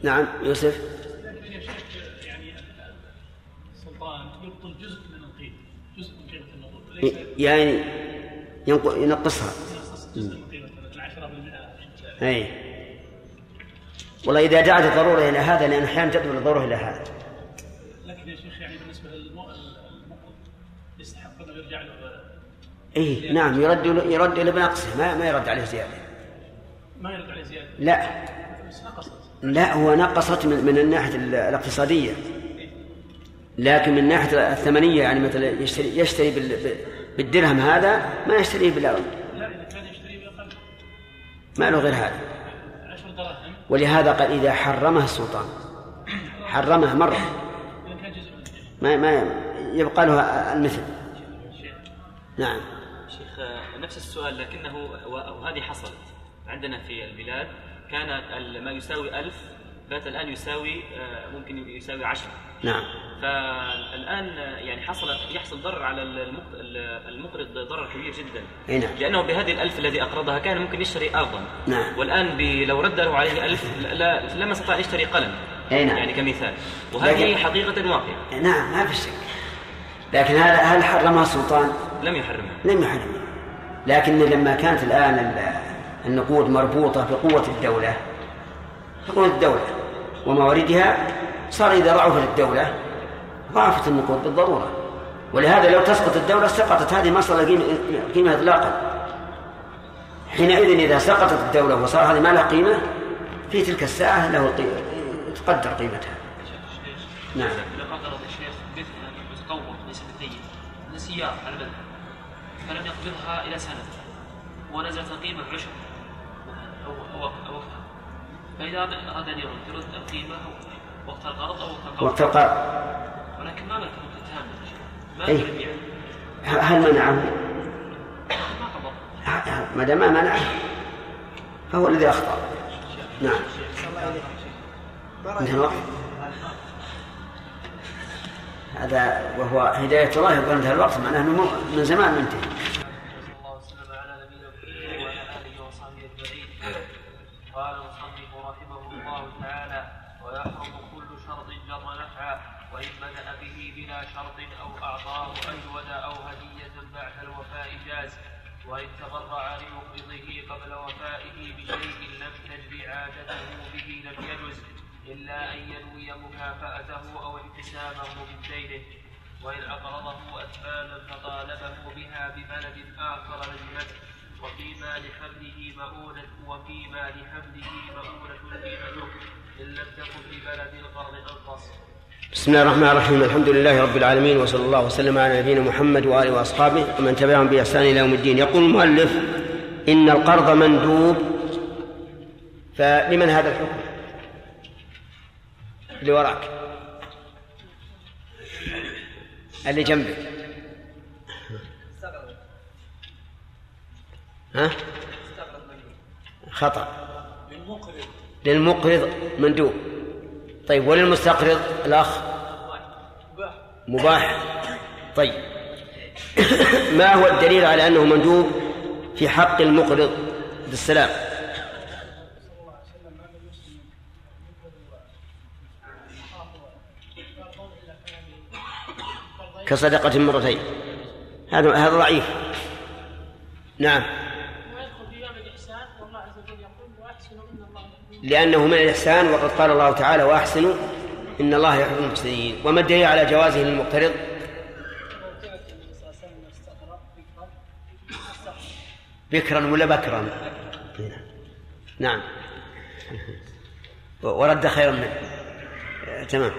نعم يوسف. يعني السلطان يبطل جزء من القيمة جزء من قيمة النقود وليس يعني ينق- ينقصها. جزء من قيمة مثلا 10% أي والله إذا دعت الضرورة إلى هذا لأن أحيانا تدعو الضرورة إلى هذا. لكن يا شيخ يعني بالنسبة للمقرض يستحق انه يرجع له. إيه نعم يرد يرد إلى بنقصه ما ما يرد عليه زيادة. ما يرد عليه زيادة؟ لا. بس نقصت. لا هو نقصت من, من الناحية ال- الاقتصادية. لكن من الناحية الثمنية يعني مثلا يشتري يشتري بالدرهم هذا ما يشتريه بال لا إذا كان يشتري بأقل ما له غير هذا. 10 دراهم ولهذا قال إذا حرمه السلطان. حرمه مرة. ما ما يبقى له المثل. نعم. شيخ نفس السؤال لكنه وهذه حصلت عندنا في البلاد. كان ال- ما يساوي ألف بات الآن يساوي آه، ممكن يساوي عشرة. نعم. فالآن يعني حصل يحصل ضرر على المق- المقرض ضرر كبير جدا. نعم. لأنه بهذه الألف الذي أقرضها كان ممكن يشتري أرضا. نعم. والآن لو رد له عليه ألف لا لما استطاع يشتري قلم. أي نعم. يعني كمثال. وهذه لكن- حقيقة واقعة نعم ما في شك. لكن هذا هل حرمها السلطان؟ لم يحرمها. لم يحرمها. لكن لما كانت الآن ال- النقود مربوطة بقوة الدولة بقوة الدولة ومواردها صار إذا ضعفت الدولة ضعفت النقود بالضرورة. ولهذا لو تسقط الدولة سقطت. هذه ما صار قيمة إطلاقا. حينئذ إذا سقطت الدولة وصار هذه ما لها قيمة في تلك الساعة له تقدر قيمتها. نعم. قدر الشيخ ليس بالدين على فلم يقبضها إلى سنة. ونزلت القيمة مثلا أو أو أو فإذا أراد أن يرد يرد القيمة وقت القرض أو وقت القرض وقت القرض ولكن ما ملك ملك تام يا شيخ. ما. يقدر يبيع هل منعه؟ ما ما دام ما منعه فهو الذي أخطأ. نعم. انتهى الوقت. هذا وهو هداية الله يقول انتهى الوقت معناه إنه من زمان منتهي صلى الله وسلم على نبينا محمد وعلى اله وصحبه اجمعين قال المصنف رحمه الله تعالى ويحرم كل شرط جر نفعا وان بدا به بلا شرط أو اعطاه اجود أو هديه بعد الوفاء جاز وان تبرع لمقرضه قبل وفائه بشيء لم تجري عادته به لم يجز الا ان ينوي مكافاته أو انتسابه من دينه وإن أقرضه أثمانا فطالبه بها ببلد آخر لزمته وفيما لحمله مؤونة وفيما لحمله مؤونة قيمته إن لم تكن ببلد القرض أنقص. بسم الله الرحمن الرحيم. الحمد لله رب العالمين وصلى الله وسلم على نبينا محمد وآله وأصحابه ومن تبعهم بإحسان إلى يوم الدين. يقول المؤلف إن القرض مندوب فلمن هذا الحكم؟ اللي وراك. اللي جنبك. ها؟ خطأ. للمقرض مندوب. طيب وللمستقرض الأخ؟ مباح. طيب. ما هو الدليل على أنه مندوب في حق المقرض؟ بالسلام كصدقة مرتين. هذا هذا ضعيف. نعم. لأنه من الإحسان وقد قال الله تعالى وأحسنوا إن الله يحب المحسنين. وما الدليل على جوازه للمقترض؟ بكرا ولا بكرا؟ نعم. ورد خيرا منه. تمام.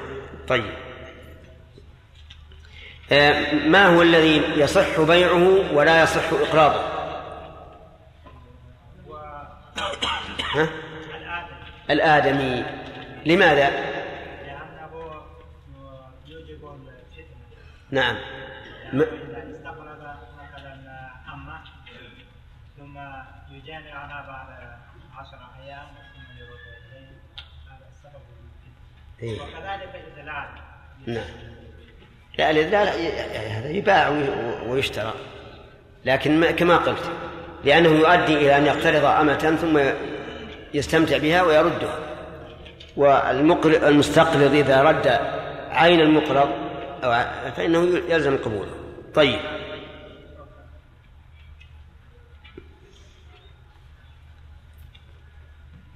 طيب. ما هو الذي يصح بيعه ولا يصح إقراضه ها؟ الآدمي لماذا؟ لأنه يوجب الفتنة نعم م- استقرض مثلا أمة ثم ويجامع على بعد عشر أيام ثم يرد هذا السبب. وكذلك الإدلال نعم لا الإذلال هذا يباع وي- ويشترى. لكن ما كما قلت لأنه يؤدي إلى أن يقترض أمة ثم يستمتع بها ويردها والمقرض المستقرض إذا رد عين المقرض فإنه يلزم قبوله. طيب.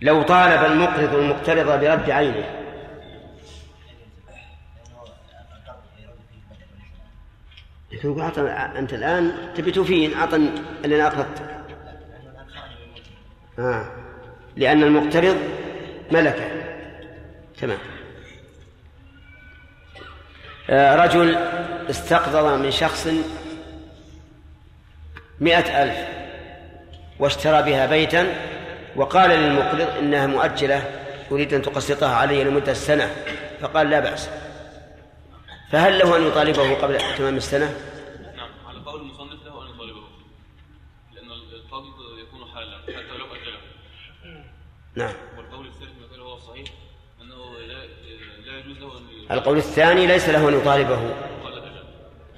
لو طالب المقرض المقترض برد عينه لكن يقول أعطى أنت الآن تبي توفين أعطى اللي أنا أقرضتك آه. لأن المقترض ملكه. تمام. آه رجل استقرض من شخص مئة ألف واشترى بها بيتا وقال للمقرض إنها مؤجلة أريد أن تقسطها علي لمدة سنة فقال لا بأس. فهل له أن يطالبه قبل تمام السنة؟ نعم على قول المصنف له أن يطالبه لأن القبض يكون حالا حتى لو أجله. نعم. والقول الثالث مثل هو الصحيح أنه لا لا يجوز له أن القول الثاني ليس له أن يطالبه.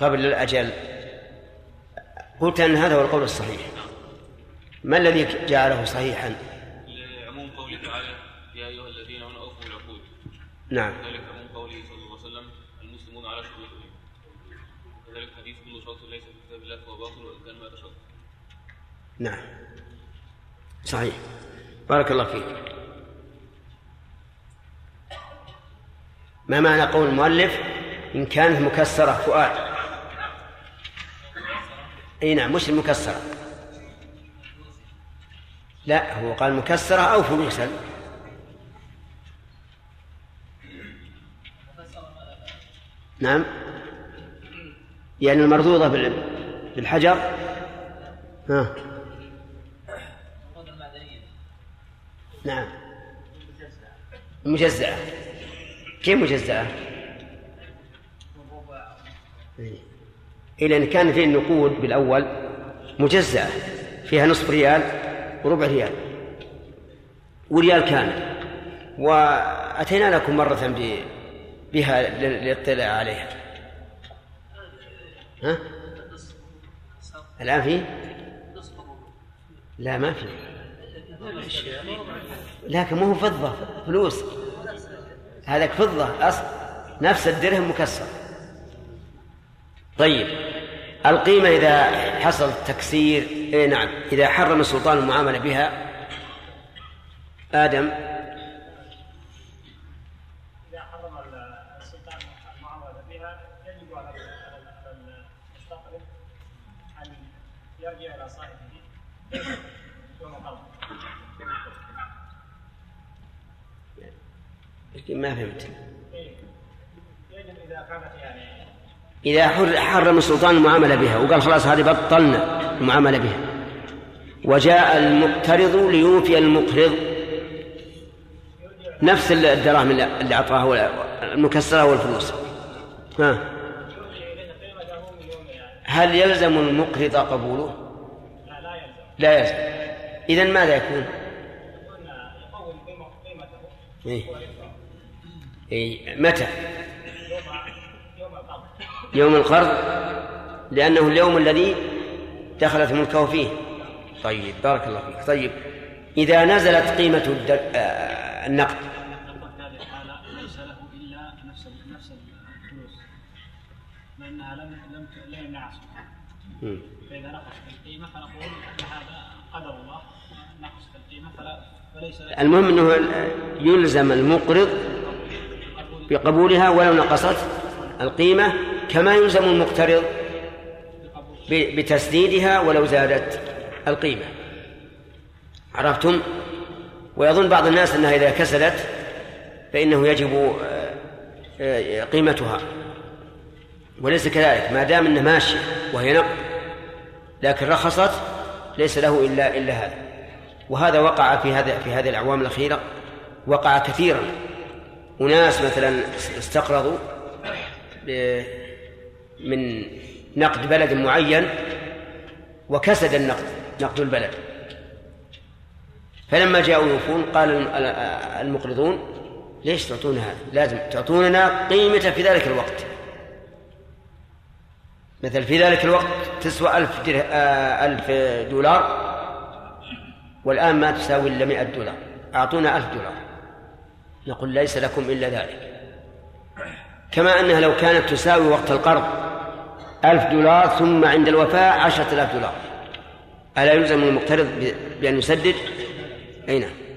قبل الأجل. قلت أن هذا هو القول الصحيح. ما الذي جعله صحيحا؟ لعموم قوله تعالى يا أيها الذين آمنوا أوفوا بالعقود نعم. وذلك عموم قوله صلى الله عليه وسلم المسلمون على شروطهم وكذلك حديث كل شرط ليس في كتاب الله فهو باطل وان كان مئة شرط نعم. صحيح. بارك الله فيك. ما معنى قول المؤلف؟ إن كانت مكسرة فؤاد. أي نعم مش المكسرة. لا هو قال مكسرة أو فلوسا. نعم. يعني المردودة بال- بالحجر؟ ها. نعم. مجزأة. كيف مجزأة؟ أن كان فيه النقود بالأول مجزأة. فيها نصف ريال وربع ريال. وريال كامل وأتينا لكم مرة بها لل- للاطلاع عليها. ها؟ الآن في؟ لا ما في. لكن مو فضة فلوس. هذاك فضة أصل نفس الدرهم مكسر. طيب القيمة إذا حصل تكسير إيه نعم إذا حرم السلطان المعاملة بها آدم إذا حرم السلطان المعاملة بها يجب على على المستقرض أن يرجع إلى صاحبه يوم القبض لكن ما فهمت. إذا يعني حرم السلطان المعاملة بها وقال خلاص هذه بطلنا المعاملة بها. وجاء المقترض ليوفي المقرض نفس الدراهم اللي أعطاها المكسرة والفلوس. ها؟ هل يلزم المقرض قبوله؟ لا يلزم. إذا ماذا يكون؟ إيه؟ إيه؟ متى؟ يوم القرض لأنه اليوم الذي دخلت ملكه فيه طيب بارك الله فيك طيب إذا نزلت قيمة الدر... آه النقد لأنها لم لم لا يمنع. فإذا نقص في القيمة فنقول أن هذا قدر الله نقص في القيمة فلا فليس المهم أنه يلزم المقرض بقبولها ولو نقصت القيمة كما يلزم المقترض بتسديدها ولو زادت القيمة. عرفتم؟ ويظن بعض الناس أنها إذا كسدت فإنه يجب آه، آه، قيمتها. وليس كذلك. ما دام أنها ماشية وهي نقد لكن رخصت ليس له إلا إلا هذا. وهذا وقع في هذا في هذه الأعوام الأخيرة وقع كثيرا. أناس مثلا استقرضوا من نقد بلد معين وكسد النقد نقد البلد. فلما جاءوا يوفون قال الم- المقرضون ليش تعطونا هذا؟ لازم تعطوننا قيمته في ذلك الوقت. مثل في ذلك الوقت تسوى ألف, در... آه، ألف دولار والآن ما تساوي إلا مئة دولار. أعطونا ألف دولار. نقول ليس لكم إلا ذلك. كما أنها لو كانت تساوي وقت القرض ألف دولار ثم عند الوفاة عشرة آلاف دولار. ألا يلزم المقترض بأن يسدد؟ أي نعم.